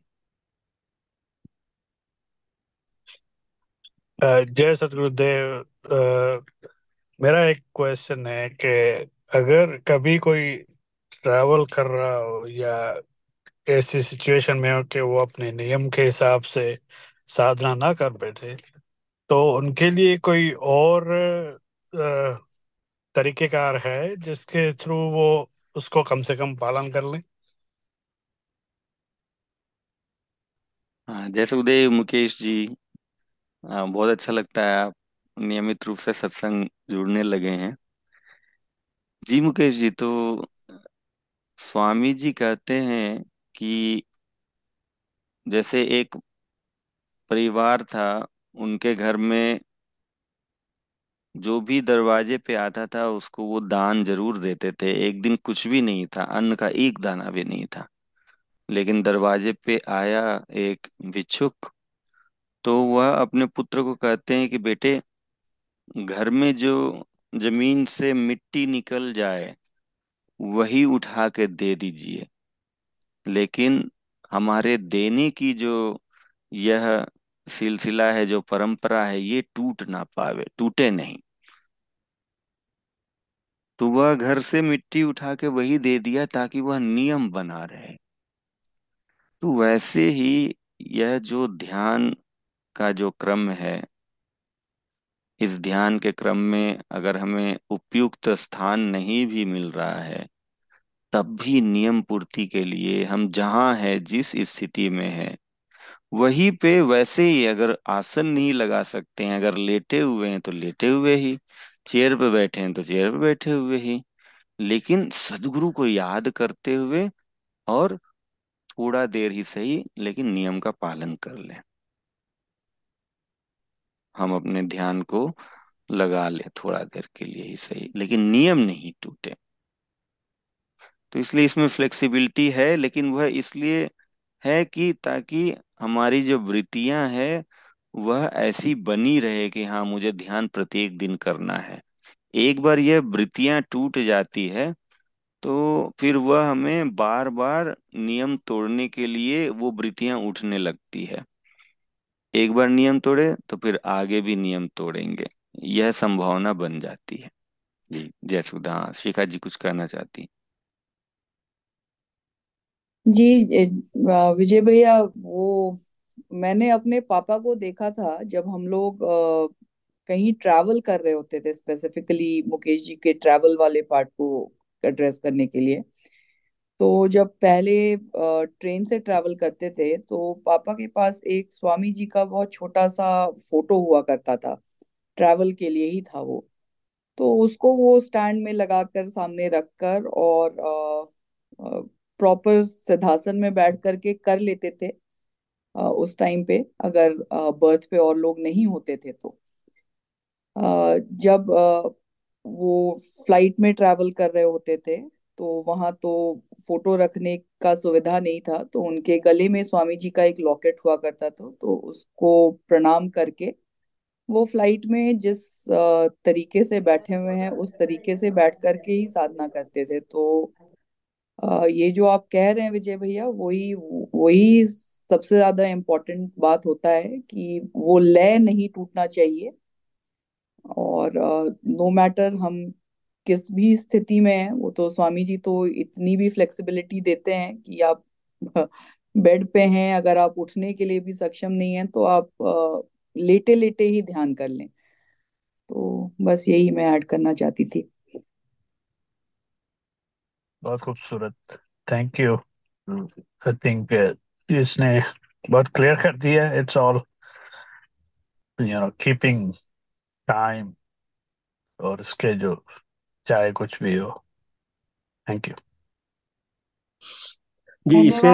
[SPEAKER 6] जय सतगुरुदेव मेरा एक क्वेश्चन है कि अगर कभी कोई ट्रैवल कर रहा हो या ऐसी सिचुएशन में हो कि वो अपने नियम के हिसाब से साधना ना कर बैठे तो उनके लिए कोई और तरीकेकार है जिसके थ्रू वो उसको कम से कम पालन कर लें?
[SPEAKER 4] हाँ जैसे उदय मुकेश जी हाँ, बहुत अच्छा लगता है आप नियमित रूप से सत्संग जुड़ने लगे हैं। जी मुकेश जी तो स्वामी जी कहते हैं कि जैसे एक परिवार था, उनके घर में जो भी दरवाजे पे आता था, उसको वो दान ज़रूर देते थे। एक दिन कुछ भी नहीं था, अन्न का एक दाना भी नहीं था। लेकिन दरवाजे पे आया एक भिक्षुक तो वह अपने पुत्र को कहते हैं कि, बेटे घर में जो ज़मीन से मिट्टी निकल जाए, वही उठा के दे दीजिए। लेकिन हमारे देने की जो यह सिलसिला है, जो परंपरा है, ये टूट ना पावे, टूटे नहीं। तो वह घर से मिट्टी उठा के वही दे दिया ताकि वह नियम बना रहे। तो वैसे ही यह जो ध्यान का जो क्रम है इस ध्यान के क्रम में अगर हमें उपयुक्त स्थान नहीं भी मिल रहा है, तब भी नियम पूर्ति के लिए हम जहाँ है, जिस स्थिति में है, वहीं पे वैसे ही अगर आसन नहीं लगा सकते हैं, अगर लेटे हुए हैं तो लेटे हुए ही, चेयर पे बैठे हैं तो चेयर पे बैठे हुए ही, लेकिन सदगुरु को याद करते हुए और थोड़ा देर ही सही, लेकिन नियम का पालन कर लें। हम अपने ध्यान को लगा ले थोड़ा देर के लिए ही सही। लेकिन नियम नहीं टूटे। तो इसलिए इसमें फ्लेक्सिबिलिटी है, लेकिन वह इसलिए है कि ताकि हमारी जो वृत्तियाँ है, वह ऐसी बनी रहे कि हाँ मुझे ध्यान प्रत्येक दिन करना है। एक बार यह वृत्तियाँ टूट जाती है तो फिर वह हमें बार बार नियम तोड़ने के लिए वो वृत्तियाँ उठने लगती है। एक बार नियम तोड़े तो फिर आगे भी नियम तोड़ेंगे। यह संभावना बन जाती है। जी, जय सुधा हाँ शिखा जी कुछ कहना चाहती
[SPEAKER 7] जी विजय भैया, वो मैंने अपने पापा को देखा था जब हम लोग कहीं ट्रैवल कर रहे होते थे स्पेसिफिकली मुकेश जी के ट्रैवल वाले पार्ट को एड्रेस करने के लिए। तो जब पहले ट्रेन से ट्रैवल करते थे तो पापा के पास एक स्वामी जी का बहुत छोटा सा फ़ोटो हुआ करता था। ट्रैवल के लिए ही था वो। तो उसको वो स्टैंड में लगाकर सामने रखकर और प्रॉपर सिद्धासन में बैठ करके कर लेते थे उस टाइम पे, अगर बर्थ पे और लोग नहीं होते थे तो। जब वो फ़्लाइट में ट्रैवल कर रहे होते थे तो वहाँ तो फ़ोटो रखने का सुविधा नहीं था तो उनके गले में स्वामी जी का एक लॉकेट हुआ करता था तो उसको प्रणाम करके वो फ़्लाइट में जिस तरीके से बैठे हुए हैं, उस तरीके से बैठ करके ही साधना करते थे। तो ये जो आप कह रहे हैं विजय भैया, वही वही सबसे ज़्यादा इम्पोर्टेंट बात होता है कि वो लय नहीं टूटना चाहिए और नो मैटर हम किस भी स्थिति में है, वो तो स्वामी जी तो इतनी भी फ्लेक्सिबिलिटी देते हैं कि आप बेड पे हैं, अगर आप उठने के लिए भी सक्षम नहीं है तो आप लेटे लेटे ही ध्यान कर लें। तो बस यही मैं ऐड करना चाहती थी।
[SPEAKER 6] बहुत खूबसूरत। थैंक यू आई थिंक इसने बहुत क्लियर कर दिया it's all you know keeping time और स्केड्यूल चाहे कुछ भी हो। थैंक यू
[SPEAKER 5] जी इसमें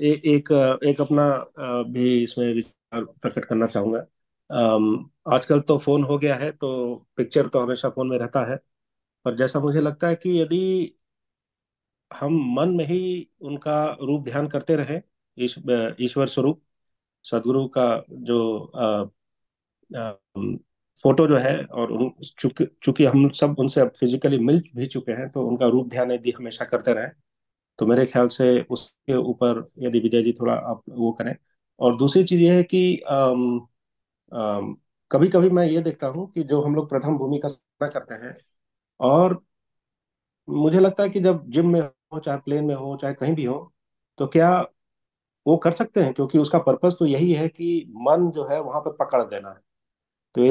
[SPEAKER 5] ए, एक एक अपना भी इसमें विचार प्रकट करना चाहूँगा। आजकल तो फ़ोन हो गया है तो पिक्चर तो हमेशा फ़ोन में रहता है। पर जैसा मुझे लगता है कि यदि हम मन में ही उनका रूप ध्यान करते रहे ईश्वर स्वरूप सदगुरु का जो आ, आ, फ़ोटो जो है और उन चूँकि हम सब उनसे अब फिजिकली मिल भी चुके हैं तो उनका रूप ध्यान यदि हमेशा करते रहे तो मेरे ख्याल से उसके ऊपर यदि विजय जी थोड़ा आप वो करें। और दूसरी चीज़ ये है कि आम, आम, कभी कभी मैं ये देखता हूँ कि जो हम लोग प्रथम भूमि का सामना करते हैं और मुझे लगता है कि जब जिम में हो चाहे प्लेन में हो चाहे कहीं भी हो तो क्या वो कर सकते हैं? क्योंकि उसका पर्पस तो यही है कि मन जो है वहाँ पर पकड़ देना। है तो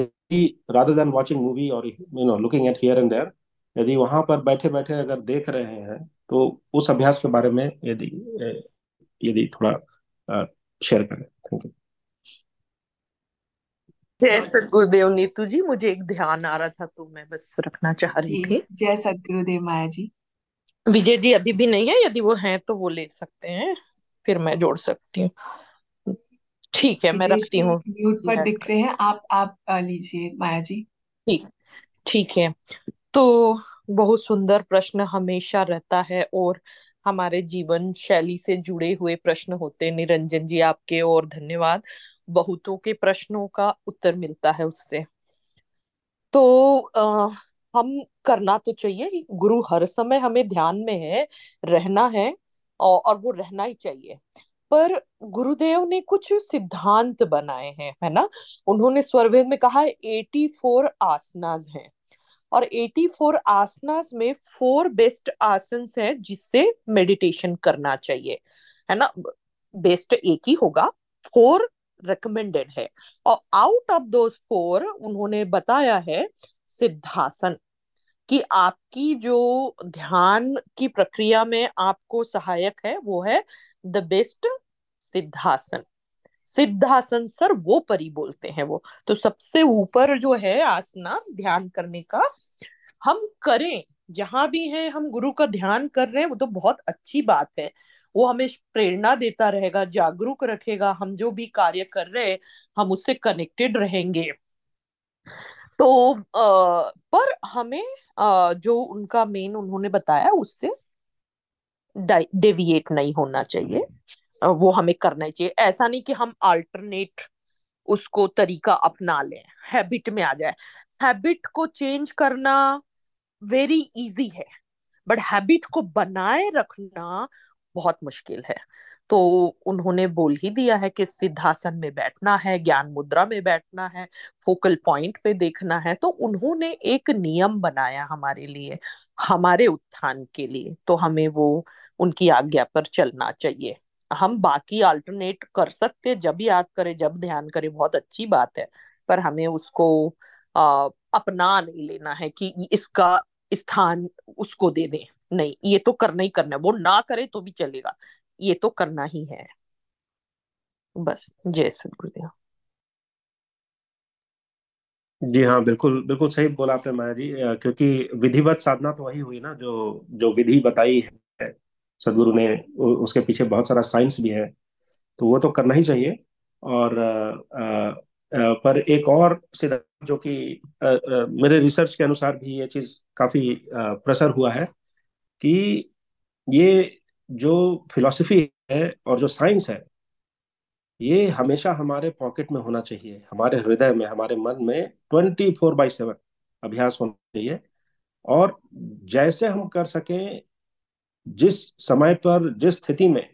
[SPEAKER 5] रादर देन वाचिंग मूवी और you know looking at here and there यदि वहाँ पर बैठे बैठे अगर देख रहे हैं तो उस अभ्यास के बारे में यदि यदि थोड़ा शेयर करें। थैंक यू
[SPEAKER 3] जय सदगुरुदेव नीतू जी मुझे एक ध्यान आ रहा था तो मैं बस रखना चाह रही थी।
[SPEAKER 1] जय सदगुरुदेव माया जी।
[SPEAKER 3] विजय जी अभी भी नहीं है यदि वो हैं तो वो ले सकते हैं फिर मैं जोड़ सकती हूँ। ठीक है मैं रखती हूँ।
[SPEAKER 1] म्यूट पर दिख रहे हैं। आप आप लीजिए माया जी।
[SPEAKER 3] ठीक ठीक है। तो बहुत सुंदर प्रश्न हमेशा रहता है और हमारे जीवन शैली से जुड़े हुए प्रश्न होते निरंजन जी आपके और धन्यवाद। बहुतों के प्रश्नों का उत्तर मिलता है उससे। तो आ, हम करना तो चाहिए। गुरु हर समय हमें ध्यान में है रहना है और, और वो रहना ही चाहिए। पर गुरुदेव ने कुछ सिद्धांत बनाए हैं, है ना? उन्होंने स्वरवेद में कहा एटी फोर आसनाज हैं। और 84 आसनास में फोर बेस्ट आसन हैं जिससे मेडिटेशन करना चाहिए, है ना? बेस्ट एक ही होगा फोर रिकमेंडेड है। और आउट ऑफ़ दो फोर उन्होंने बताया है सिद्धासन कि आपकी जो ध्यान की प्रक्रिया में आपको सहायक है, वो है the best siddhasana. Siddhasana sir वो परी बोलते हैं वो। तो सबसे ऊपर जो है आसना ध्यान करने का हम करें जहाँ भी हैं हम गुरु का ध्यान कर रहे हैं वो तो बहुत अच्छी बात है। वो हमें प्रेरणा देता रहेगा जागरूक रखेगा हम जो भी कार्य कर रहे हैं हम उससे कनेक्टेड रहेंगे। तो आ, पर हमें आ, जो उनका मेन उन्होंने बताया उससे डेविएट नहीं होना चाहिए। वो हमें करना चाहिए। ऐसा नहीं कि हम अल्टरनेट उसको तरीका अपना लें हैबिट में आ जाए। हैबिट को चेंज करना वेरी इजी है बट हैबिट को बनाए रखना बहुत मुश्किल है। तो उन्होंने बोल ही दिया है कि सिद्धासन में बैठना है, ज्ञान मुद्रा में बैठना है फोकल पॉइंट पे देखना है। तो उन्होंने एक नियम बनाया हमारे लिए, हमारे उत्थान के लिए। तो हमें वो उनकी आज्ञा पर चलना चाहिए। हम बाकी अल्टरनेट कर सकते हैं जब याद करें जब ध्यान करें बहुत अच्छी बात है। पर हमें उसको आ, अपना नहीं लेना है कि इसका स्थान उसको दे दें। नहीं ये तो करना ही करना है। वो ना करे तो भी चलेगा। ये तो करना ही है। बस जय सदगुरुदेव
[SPEAKER 5] जी हाँ बिल्कुल बिल्कुल सही बोला आपने माया जी। क्योंकि विधिवत साधना तो वही हुई ना जो जो विधि बताई है। सदगुरु ने उसके पीछे बहुत सारा साइंस भी है। तो वो तो करना ही चाहिए। और आ, आ, पर एक और सिद्धांत जो कि मेरे रिसर्च के अनुसार भी ये चीज़ काफ़ी प्रसर हुआ है कि ये जो फिलॉसफी है और जो साइंस है ये हमेशा हमारे पॉकेट में होना चाहिए। हमारे हृदय में हमारे मन में ट्वेंटी फोर बाई सेवन अभ्यास होना चाहिए। और जैसे हम कर सकें जिस समय पर, जिस स्थिति में,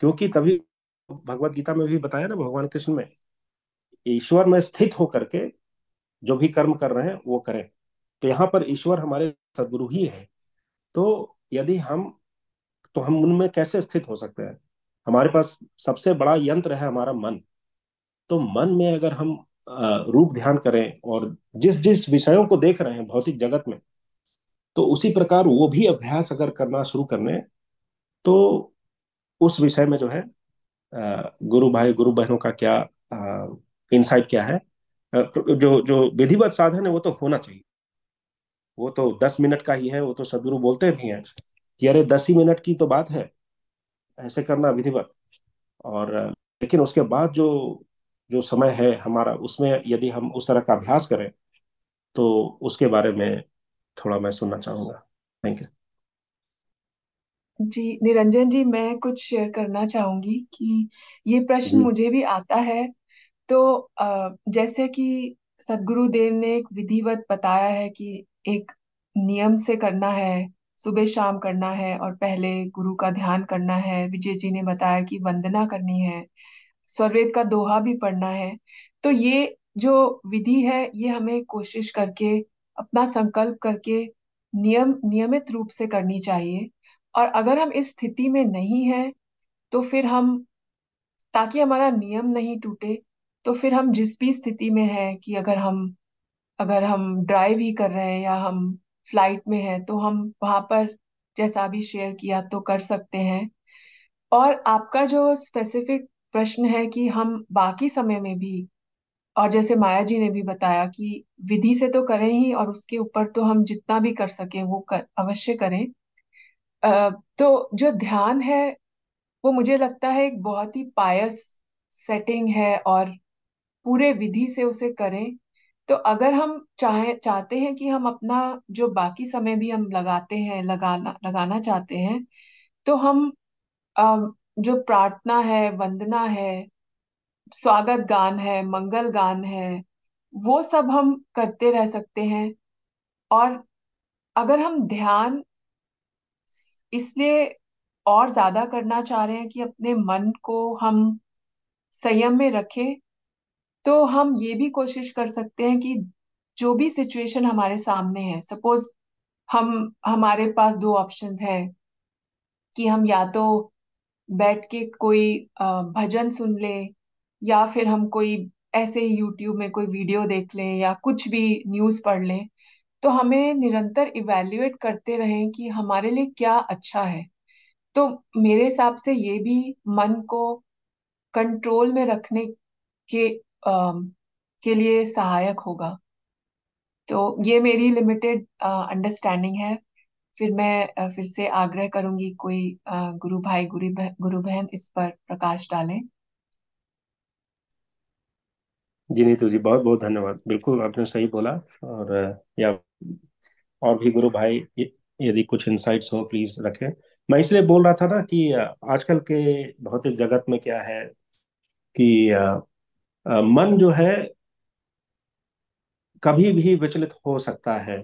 [SPEAKER 5] क्योंकि तभी भगवत गीता में भी बताया ना भगवान कृष्ण में, ईश्वर में स्थित होकर के जो भी कर्म कर रहे हैं, वो करें। तो यहाँ पर ईश्वर हमारे सदगुरु ही है। तो यदि हम तो हम उनमें कैसे स्थित हो सकते हैं? हमारे पास सबसे बड़ा यंत्र है हमारा मन। तो मन में अगर हम रूप ध्यान करें और जिस जिस विषयों को देख रहे हैं, भौतिक जगत में तो उसी प्रकार वो भी अभ्यास अगर करना शुरू करने तो उस विषय में जो है गुरु भाई, गुरु बहनों का क्या इंसाइट क्या है? जो जो विधिवत साधन है, वो तो होना चाहिए। वो तो दस मिनट का ही है, वो तो सदगुरु बोलते भी हैं कि अरे दस ही मिनट की तो बात है, ऐसे करना विधिवत। और, लेकिन उसके बाद जो जो समय है हमारा, उसमें यदि हम उस तरह का अभ्यास करें तो उसके बारे में थोड़ा मैं सुनना चाहूँगा। थैंक यू
[SPEAKER 1] जी निरंजन जी मैं कुछ शेयर करना चाहूँगी कि ये प्रश्न मुझे भी आता है। तो जैसे कि सदगुरुदेव ने एक विधिवत बताया है कि एक नियम से करना है सुबह शाम करना है और पहले गुरु का ध्यान करना है। विजय जी ने बताया कि वंदना करनी है स्वरवेद का दोहा भी पढ़ना है। तो ये जो विधि है ये हमें कोशिश करके अपना संकल्प करके नियम, नियमित रूप से करनी चाहिए। और अगर हम इस स्थिति में नहीं है तो फिर हम, ताकि हमारा नियम नहीं टूटे तो फिर हम जिस भी स्थिति में है कि अगर हम अगर हम ड्राइव ही कर रहे हैं या हम फ़्लाइट में हैं तो हम वहाँ पर, जैसा भी शेयर किया तो कर सकते हैं। और आपका जो स्पेसिफिक प्रश्न है कि हम बाकी समय में भी और जैसे माया जी ने भी बताया कि विधि से तो करें ही और उसके ऊपर तो हम जितना भी कर सके वो कर, अवश्य करें। तो जो ध्यान है, वो मुझे लगता है एक बहुत ही पायस सेटिंग है और पूरे विधि से उसे करें। तो अगर हम चाहे, चाहते हैं कि हम अपना जो बाकी समय भी हम लगाते हैं, लगाना लगाना चाहते हैं तो हम जो प्रार्थना है, वंदना है स्वागत गान है, मंगल गान है, वो सब हम करते रह सकते हैं। और अगर हम ध्यान इसलिए और ज़्यादा करना चाह रहे हैं कि अपने मन को हम संयम में रखें तो हम ये भी कोशिश कर सकते हैं कि जो भी सिचुएशन हमारे सामने है सपोज़ हम, हमारे पास दो ऑप्शंस है कि हम या तो बैठ के कोई भजन सुन ले या फिर हम कोई ऐसे ही यूट्यूब में कोई वीडियो देख लें या कुछ भी न्यूज़ पढ़ लें तो हमें निरंतर इवैल्यूएट करते रहें कि हमारे लिए क्या अच्छा है। तो मेरे हिसाब से ये भी मन को कंट्रोल में रखने के अम, के लिए सहायक होगा। तो ये मेरी लिमिटेड अंडरस्टैंडिंग है। फिर मैं फिर से आग्रह करूँगी कोई गुरु भाई गुरु बह, गुरु बहन इस पर प्रकाश डालें।
[SPEAKER 5] जी नीतू जी बहुत बहुत धन्यवाद। बिल्कुल आपने सही बोला और या और भी गुरु भाई यदि कुछ इंसाइट्स हो प्लीज़ रखें। मैं इसलिए बोल रहा था ना कि आजकल के भौतिक जगत में क्या है कि अ, अ, मन जो है कभी भी विचलित हो सकता है।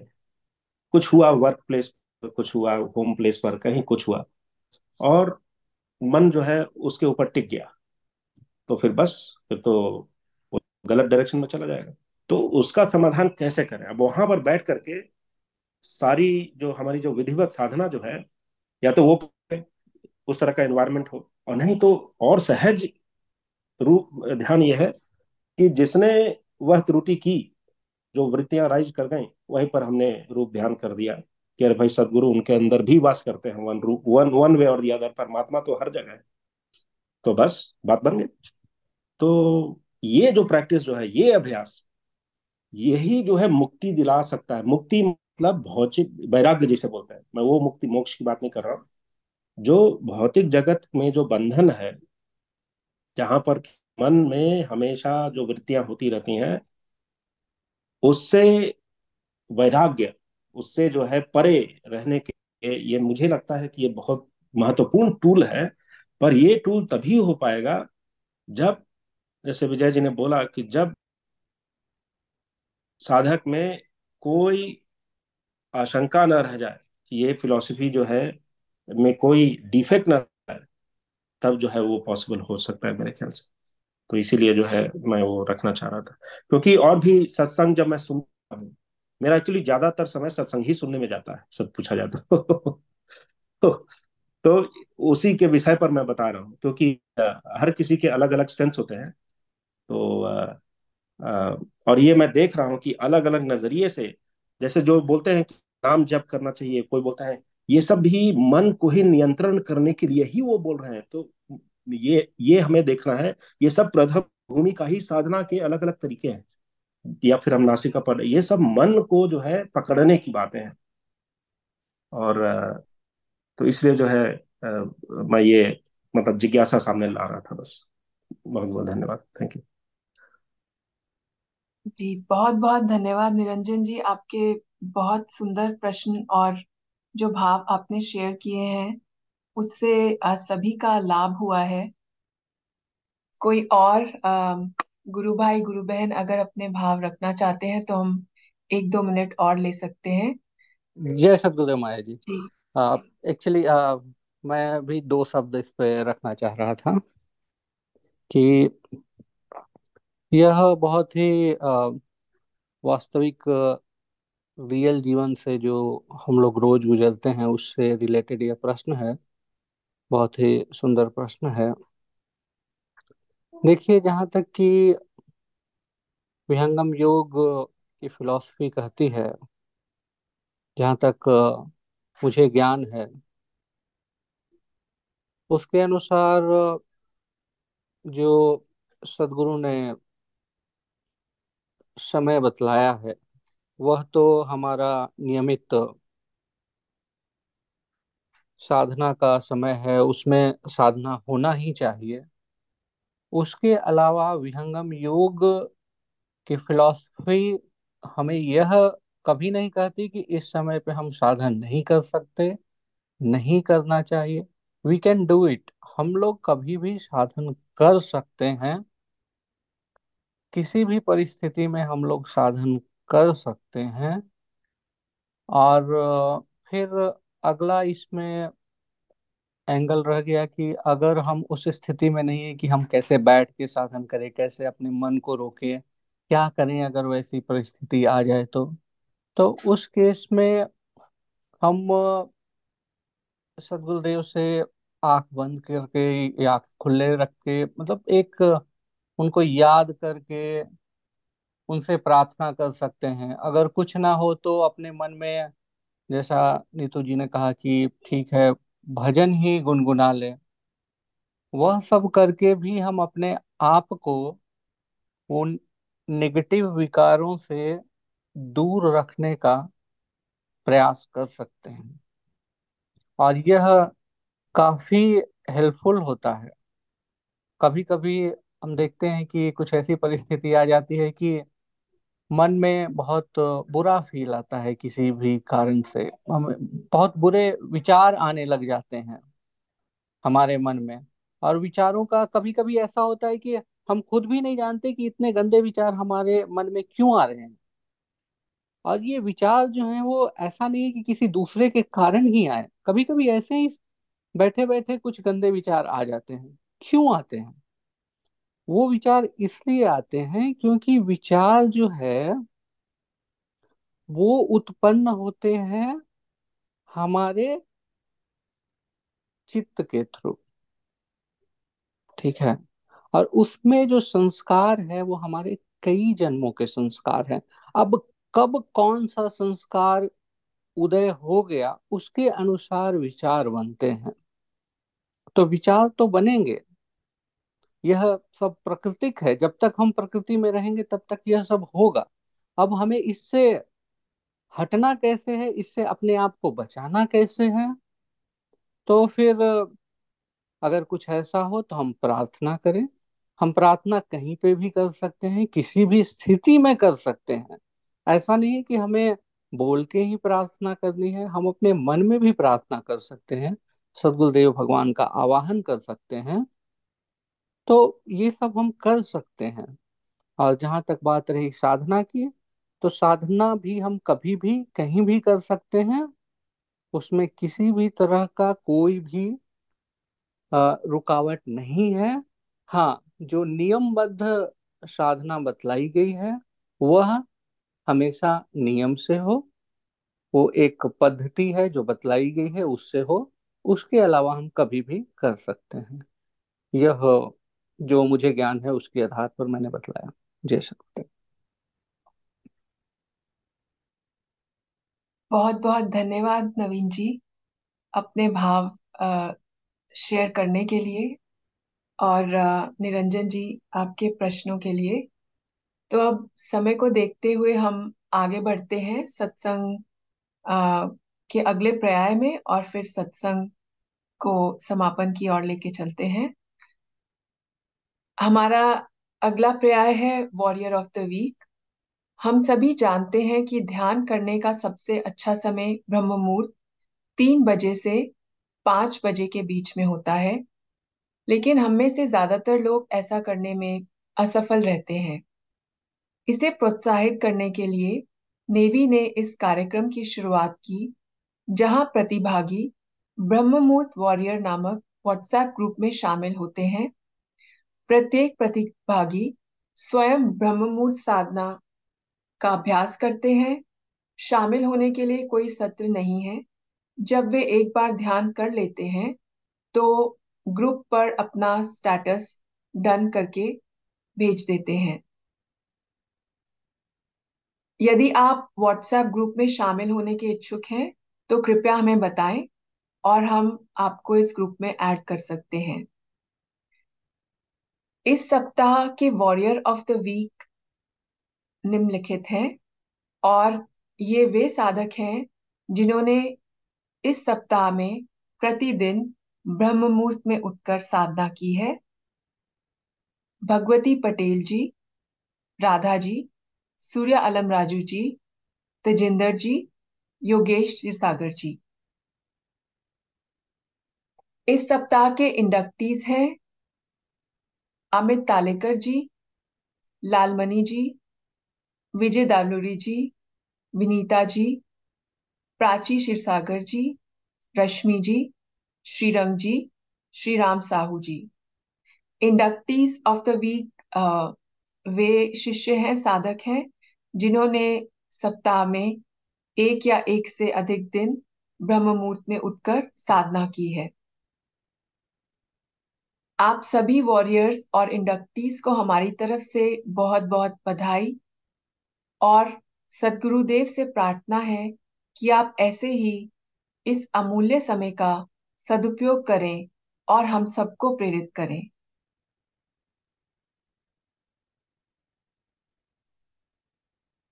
[SPEAKER 5] कुछ हुआ वर्क प्लेस पर कुछ हुआ होम प्लेस पर कहीं कुछ हुआ और मन जो है उसके ऊपर टिक गया। तो फिर बस फिर तो गलत डायरेक्शन में चला जाएगा। तो उसका समाधान कैसे करें? अब वहाँ पर बैठ करके सारी जो हमारी जो विधिवत साधना जो है, या तो वो उस तरह का एनवायरनमेंट हो, और नहीं तो और सहज रूप, ध्यान ये है कि जिसने वह त्रुटि की, जो वृत्तियाँ राइज कर गई, वहीं पर हमने रूप ध्यान कर दिया कि अरे भाई सदगुरु उनके अंदर भी वास करते हैं वन रूप वन वन वे और दी अदर परमात्मा तो हर जगह है। तो बस, बात बन गई। तो ये जो प्रैक्टिस जो है, ये अभ्यास, यही जो है मुक्ति दिला सकता है। मुक्ति मतलब भौतिक, वैराग्य जिसे बोलते हैं। मैं वो मुक्ति, मोक्ष की बात नहीं कर रहा जो भौतिक जगत में जो बंधन है, जहाँ पर मन में हमेशा जो वृत्तियाँ होती रहती हैं, उससे वैराग्य, उससे जो है परे रहने के ये मुझे लगता है कि ये बहुत महत्वपूर्ण टूल है, पर ये टूल तभी हो पाएगा जब जैसे विजय जी ने बोला कि जब साधक में कोई आशंका न रह जाए कि ये फिलॉसफी जो है में कोई डिफेक्ट न रहे तब जो है वो पॉसिबल हो सकता है मेरे ख्याल से। तो इसीलिए जो है मैं वो रखना चाह रहा था। क्योंकि और भी सत्संग जब मैं सुनता हूँ मेरा एक्चुअली ज़्यादातर समय सत्संग ही सुनने में जाता है सब पूछा जाता तो, तो उसी के विषय पर मैं बता रहा हूँ क्योंकि हर किसी के अलग अलग स्ट्रेंथ्स होते हैं। तो आ, और ये मैं देख रहा हूँ कि अलग अलग नज़रिए से जैसे जो बोलते हैं नाम जप करना चाहिए कोई बोलता है ये सब भी मन को ही नियंत्रण करने के लिए ही वो बोल रहे हैं। तो ये ये हमें देखना है ये सब प्रथम भूमि का ही साधना के अलग अलग तरीके हैं। या फिर हम नासिका पर ये सब मन को जो है पकड़ने की बातें हैं। और तो इसलिए जो है मैं ये मतलब जिज्ञासा सामने ला रहा था बस। बहुत बहुत धन्यवाद। Thank you.
[SPEAKER 1] जी बहुत बहुत धन्यवाद निरंजन जी आपके बहुत सुंदर प्रश्न और जो भाव आपने शेयर किए हैं उससे सभी का लाभ हुआ है। कोई और गुरु भाई गुरु बहन अगर अपने भाव रखना चाहते हैं तो हम एक दो मिनट और ले सकते हैं।
[SPEAKER 2] जय सदगुरुदेव माया जी।
[SPEAKER 1] जी।
[SPEAKER 2] एक्चुअली मैं भी दो शब्द इस पे रखना चाह रहा था कि यह बहुत ही वास्तविक रियल जीवन से जो हम लोग रोज गुजरते हैं उससे रिलेटेड यह प्रश्न है। बहुत ही सुंदर प्रश्न है। देखिए, जहाँ तक कि विहंगम योग की फिलॉसफी कहती है, जहाँ तक मुझे ज्ञान है, उसके अनुसार, जो सदगुरु ने समय बतलाया है, वह तो हमारा नियमित साधना का समय है, उसमें साधना होना ही चाहिए। उसके अलावा विहंगम योग की फिलॉसफी हमें यह कभी नहीं कहती कि इस समय पे हम साधन नहीं कर सकते, नहीं करना चाहिए। वी कैन डू इट हम लोग कभी भी साधन कर सकते हैं। किसी भी परिस्थिति में हम लोग साधन कर सकते हैं। और, फिर अगला इसमें एंगल रह गया कि अगर हम उस स्थिति में नहीं है कि हम कैसे बैठ के साधन करें, कैसे अपने मन को रोकें, क्या करें अगर वैसी परिस्थिति आ जाए तो। तो उस केस में हम, सदगुरुदेव से आँख बंद करके या खुले रख के मतलब एक उनको याद करके उनसे प्रार्थना कर सकते हैं। अगर कुछ ना हो तो अपने मन में, जैसा नीतू जी ने कहा कि ठीक है, भजन ही गुनगुना ले। वह सब करके भी हम अपने आप को उन नेगेटिव विकारों से दूर रखने का प्रयास कर सकते हैं। और यह काफ़ी हेल्पफुल होता है। कभी कभी हम देखते हैं कि कुछ ऐसी परिस्थिति आ जाती है कि मन में बहुत बुरा फील आता है किसी भी कारण से। हम बहुत बुरे विचार आने लग जाते हैं हमारे मन में। और विचारों का कभी कभी ऐसा होता है कि हम खुद भी नहीं जानते कि इतने गंदे विचार हमारे मन में क्यों आ रहे हैं। और ये विचार जो है वो ऐसा नहीं है कि किसी दूसरे के कारण ही आए। कभी कभी ऐसे ही बैठे बैठे कुछ गंदे विचार आ जाते हैं। क्यों आते हैं? वो विचार इसलिए आते हैं क्योंकि विचार जो है, वो उत्पन्न होते हैं हमारे चित्त के थ्रू। ठीक है? और उसमें जो संस्कार है, वो हमारे कई जन्मों के संस्कार हैं। अब कब कौन सा संस्कार उदय हो गया, उसके अनुसार विचार बनते हैं। तो विचार तो बनेंगे। यह सब प्राकृतिक है। जब तक हम प्रकृति में रहेंगे, तब तक यह सब होगा। अब हमें इससे हटना कैसे है? इससे अपने आप को बचाना कैसे है? तो फिर अगर कुछ ऐसा हो तो हम प्रार्थना करें। हम प्रार्थना कहीं पे भी कर सकते हैं, किसी भी स्थिति में कर सकते हैं। ऐसा नहीं कि हमें बोल के ही प्रार्थना करनी है। हम अपने मन में भी प्रार्थना कर सकते हैं। सदगुरुदेव भगवान का आवाहन कर सकते हैं। तो ये सब हम कर सकते हैं। और जहाँ तक बात रही साधना की तो साधना भी हम कभी भी कहीं भी कर सकते हैं। उसमें किसी भी तरह का कोई भी रुकावट नहीं है। हाँ जो नियमबद्ध साधना बतलाई गई है, वह हमेशा नियम से हो। वो एक पद्धति है जो बतलाई गई है, उससे हो। उसके अलावा हम कभी भी कर सकते हैं। यह जो मुझे ज्ञान है उसके आधार पर मैंने बतलाया। जय सकते
[SPEAKER 1] बहुत बहुत धन्यवाद नवीन जी अपने भाव शेयर करने के लिए और निरंजन जी आपके प्रश्नों के लिए। तो अब समय को देखते हुए हम आगे बढ़ते हैं सत्संग के अगले पर्याय में और फिर सत्संग को समापन की ओर लेके चलते हैं। हमारा अगला पर्याय है वॉरियर ऑफ़ द वीक हम सभी जानते हैं कि ध्यान करने का सबसे अच्छा समय ब्रह्म मुहूर्त तीन बजे से पाँच बजे के बीच में होता है, लेकिन हम में से ज़्यादातर लोग ऐसा करने में असफल रहते हैं। इसे प्रोत्साहित करने के लिए नेवी ने इस कार्यक्रम की शुरुआत की, जहाँ प्रतिभागी ब्रह्म मुहूर्त वॉरियर नामक व्हाट्सएप ग्रुप में शामिल होते हैं। प्रत्येक प्रतिभागी स्वयं ब्रह्म मुहूर्त साधना का अभ्यास करते हैं। शामिल होने के लिए कोई सत्र नहीं है। जब वे एक बार ध्यान कर लेते हैं तो ग्रुप पर अपना स्टेटस डन करके भेज देते हैं। यदि आप व्हाट्सएप ग्रुप में शामिल होने के इच्छुक हैं तो कृपया हमें बताएँ और हम आपको इस ग्रुप में ऐड कर सकते हैं। इस सप्ताह के वॉरियर ऑफ़ द वीक निम्नलिखित हैं और ये वे साधक हैं जिन्होंने इस सप्ताह में प्रतिदिन ब्रह्म मुहूर्त में उठकर साधना की है। भगवती पटेल जी, राधा जी, सूर्य अलम राजू जी, तेजिंदर जी, योगेश सागर जी। इस सप्ताह के इंडक्टीज हैं Amit Talekar ji, Lalmani ji, Vijay Davaluri ji, Vinita ji, Prachi Kshirsagar ji, Rashmi ji, Shrirang ji Shri Ram Sahu ji. Inductees of the week वे शिष्य हैं, साधक हैं, जिन्होंने सप्ताह में एक या एक से अधिक दिन ब्रह्म मुहूर्त में उठकर साधना की है। आप सभी वॉरियर्स और इंडक्टीज को हमारी तरफ़ से बहुत बहुत बधाई और सदगुरुदेव से प्रार्थना है कि आप ऐसे ही इस अमूल्य समय का सदुपयोग करें और हम सबको प्रेरित करें।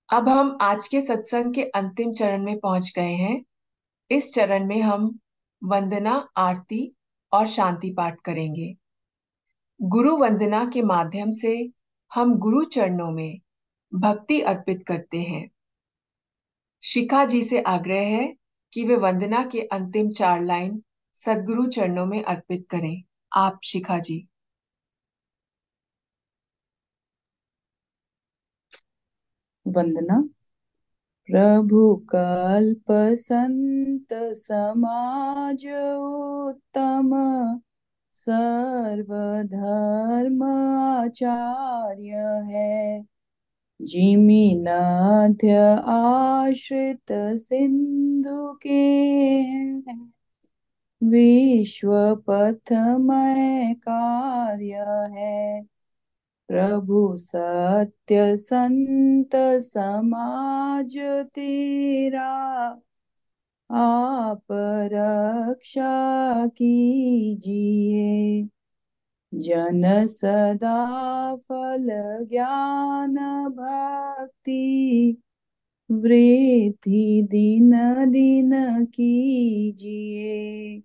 [SPEAKER 1] अब हम आज के सत्संग के अंतिम चरण में पहुँच गए हैं। इस चरण में हम वंदना, आरती और शांति पाठ करेंगे। गुरु वंदना के माध्यम से हम गुरु चरणों में भक्ति अर्पित करते हैं। शिखा जी से आग्रह है कि वे वंदना के अंतिम चार लाइन सदगुरु चरणों में अर्पित करें। आप, शिखा जी।
[SPEAKER 7] वंदना। प्रभु कल्प संत समाज उत्तम। सर्वधर्म आचार्य है। जिमि नाध्य आश्रित सिंधु के हैं। विश्व पथमय कार्य है। प्रभु सत्य संत समाज तेरा आप रक्षा कीजिए। जन सदा फल ज्ञान भक्ति, वृद्धि दिन दिन कीजिए।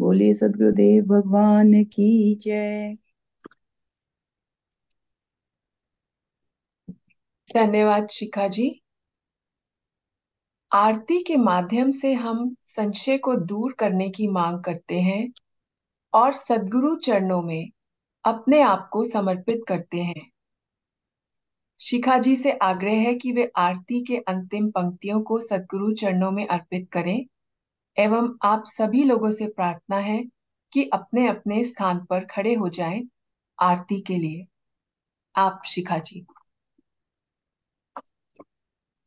[SPEAKER 7] बोलिए सदगुरुदेव भगवान की जय।
[SPEAKER 1] धन्यवाद शिखा जी। आरती के माध्यम से हम संशय को दूर करने की मांग करते हैं और सदगुरु चरणों में अपने आप को समर्पित करते हैं। शिखा जी से आग्रह है कि वे आरती के अंतिम पंक्तियों को सदगुरु चरणों में अर्पित करें एवं आप सभी लोगों से प्रार्थना है कि अपने अपने स्थान पर खड़े हो जाएँ आरती के लिए। आप, शिखा जी।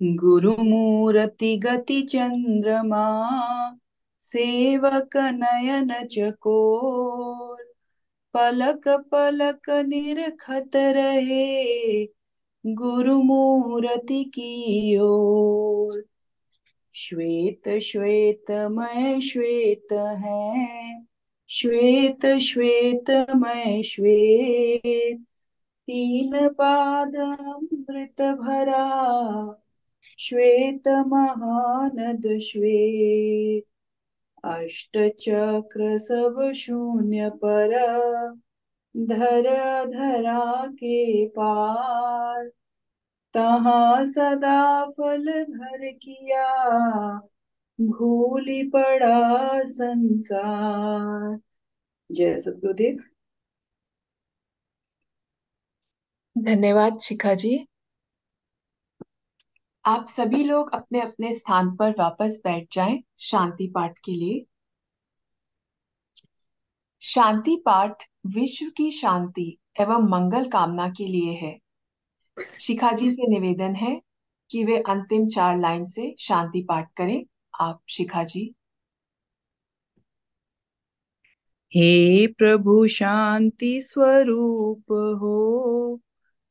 [SPEAKER 7] गुरुमूर्ति गति चंद्रमा सेवक नयन चकोर पलक पलक निरखत रहे गुरुमूर्ति की ओर श्वेत श्वेत मय श्वेत है, श्वेत श्वेत मय श्वेत। तीन पाद अमृत भरा श्वेत महानद श्वेत अष्ट चक्र सब शून्य पर धर धरा के पार। तहा सदा फल घर किया, भूली पड़ा संसार। जय सतगुरुदेव।
[SPEAKER 1] धन्यवाद शिखा जी। आप सभी लोग अपने अपने स्थान पर वापस बैठ जाएँ शांति पाठ के लिए। शांति पाठ विश्व की शांति एवं मंगल कामना के लिए है। शिखा जी से निवेदन है कि वे अंतिम चार लाइन से शांति पाठ करें। आप, शिखा जी।
[SPEAKER 7] हे प्रभु, शांति स्वरूप हो।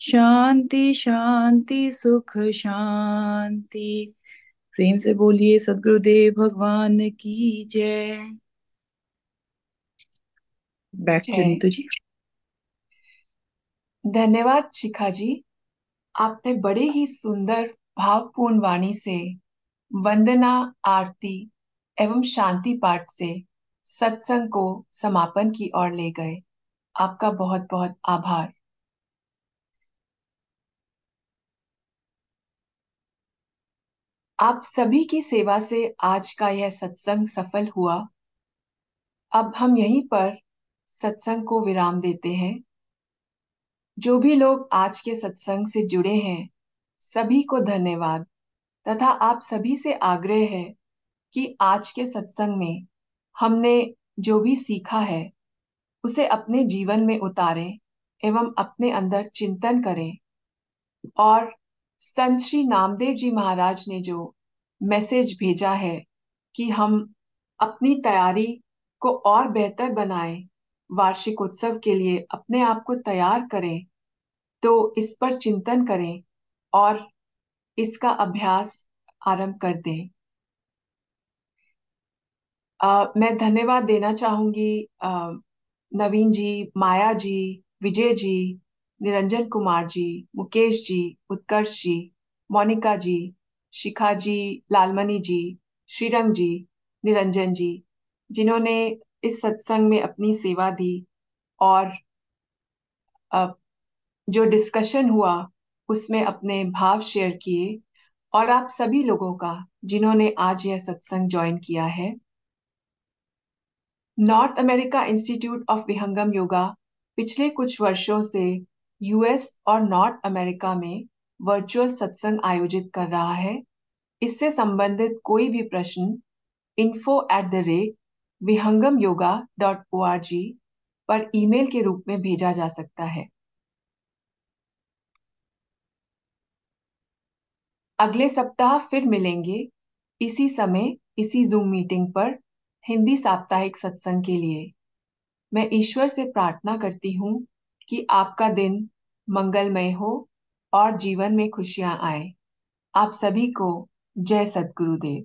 [SPEAKER 7] शांति शांति सुख शांति। प्रेम से बोलिए सदगुरुदेव भगवान की जय। बैक टू जी।
[SPEAKER 1] धन्यवाद शिखा जी। आपने बड़े ही सुंदर भावपूर्ण वाणी से वंदना आरती एवं शांति पाठ से सत्संग को समापन की ओर ले गए। आपका बहुत बहुत आभार। आप सभी की सेवा से आज का यह सत्संग सफल हुआ। अब हम यहीं पर सत्संग को विराम देते हैं। जो भी लोग आज के सत्संग से जुड़े हैं, सभी को धन्यवाद। तथा आप सभी से आग्रह है कि आज के सत्संग में हमने जो भी सीखा है, उसे अपने जीवन में उतारें एवं अपने अंदर चिंतन करें। और संत श्री नामदेव जी महाराज ने जो मैसेज भेजा है कि हम अपनी तैयारी को और बेहतर बनाएँ वार्षिक उत्सव के लिए अपने आप को तैयार करें तो इस पर चिंतन करें और इसका अभ्यास आरंभ कर दें। आ, मैं धन्यवाद देना चाहूँगी आ, नवीन जी माया जी विजय जी निरंजन कुमार जी, मुकेश जी, उत्कर्ष जी, मोनिका जी, शिखा जी, लालमणि जी श्रीरंग जी, निरंजन जी, जिन्होंने इस सत्संग में अपनी सेवा दी और जो डिस्कशन हुआ, उसमें अपने भाव शेयर किए और आप सभी लोगों का, जिन्होंने आज यह सत्संग ज्वाइन किया है। North America institute of Vihangam yoga पिछले कुछ वर्षों से यूएस और नॉर्थ अमेरिका में वर्चुअल सत्संग आयोजित कर रहा है। इससे संबंधित कोई भी प्रश्न info at the rate Vihangam yoga dot O R G पर ईमेल के रूप में भेजा जा सकता है। अगले सप्ताह फिर मिलेंगे इसी समय, इसी जूम मीटिंग पर हिंदी साप्ताहिक सत्संग के लिए। मैं ईश्वर से प्रार्थना करती हूँ कि आपका दिन मंगलमय हो और जीवन में खुशियाँ आए। आप सभी को जय सदगुरुदेव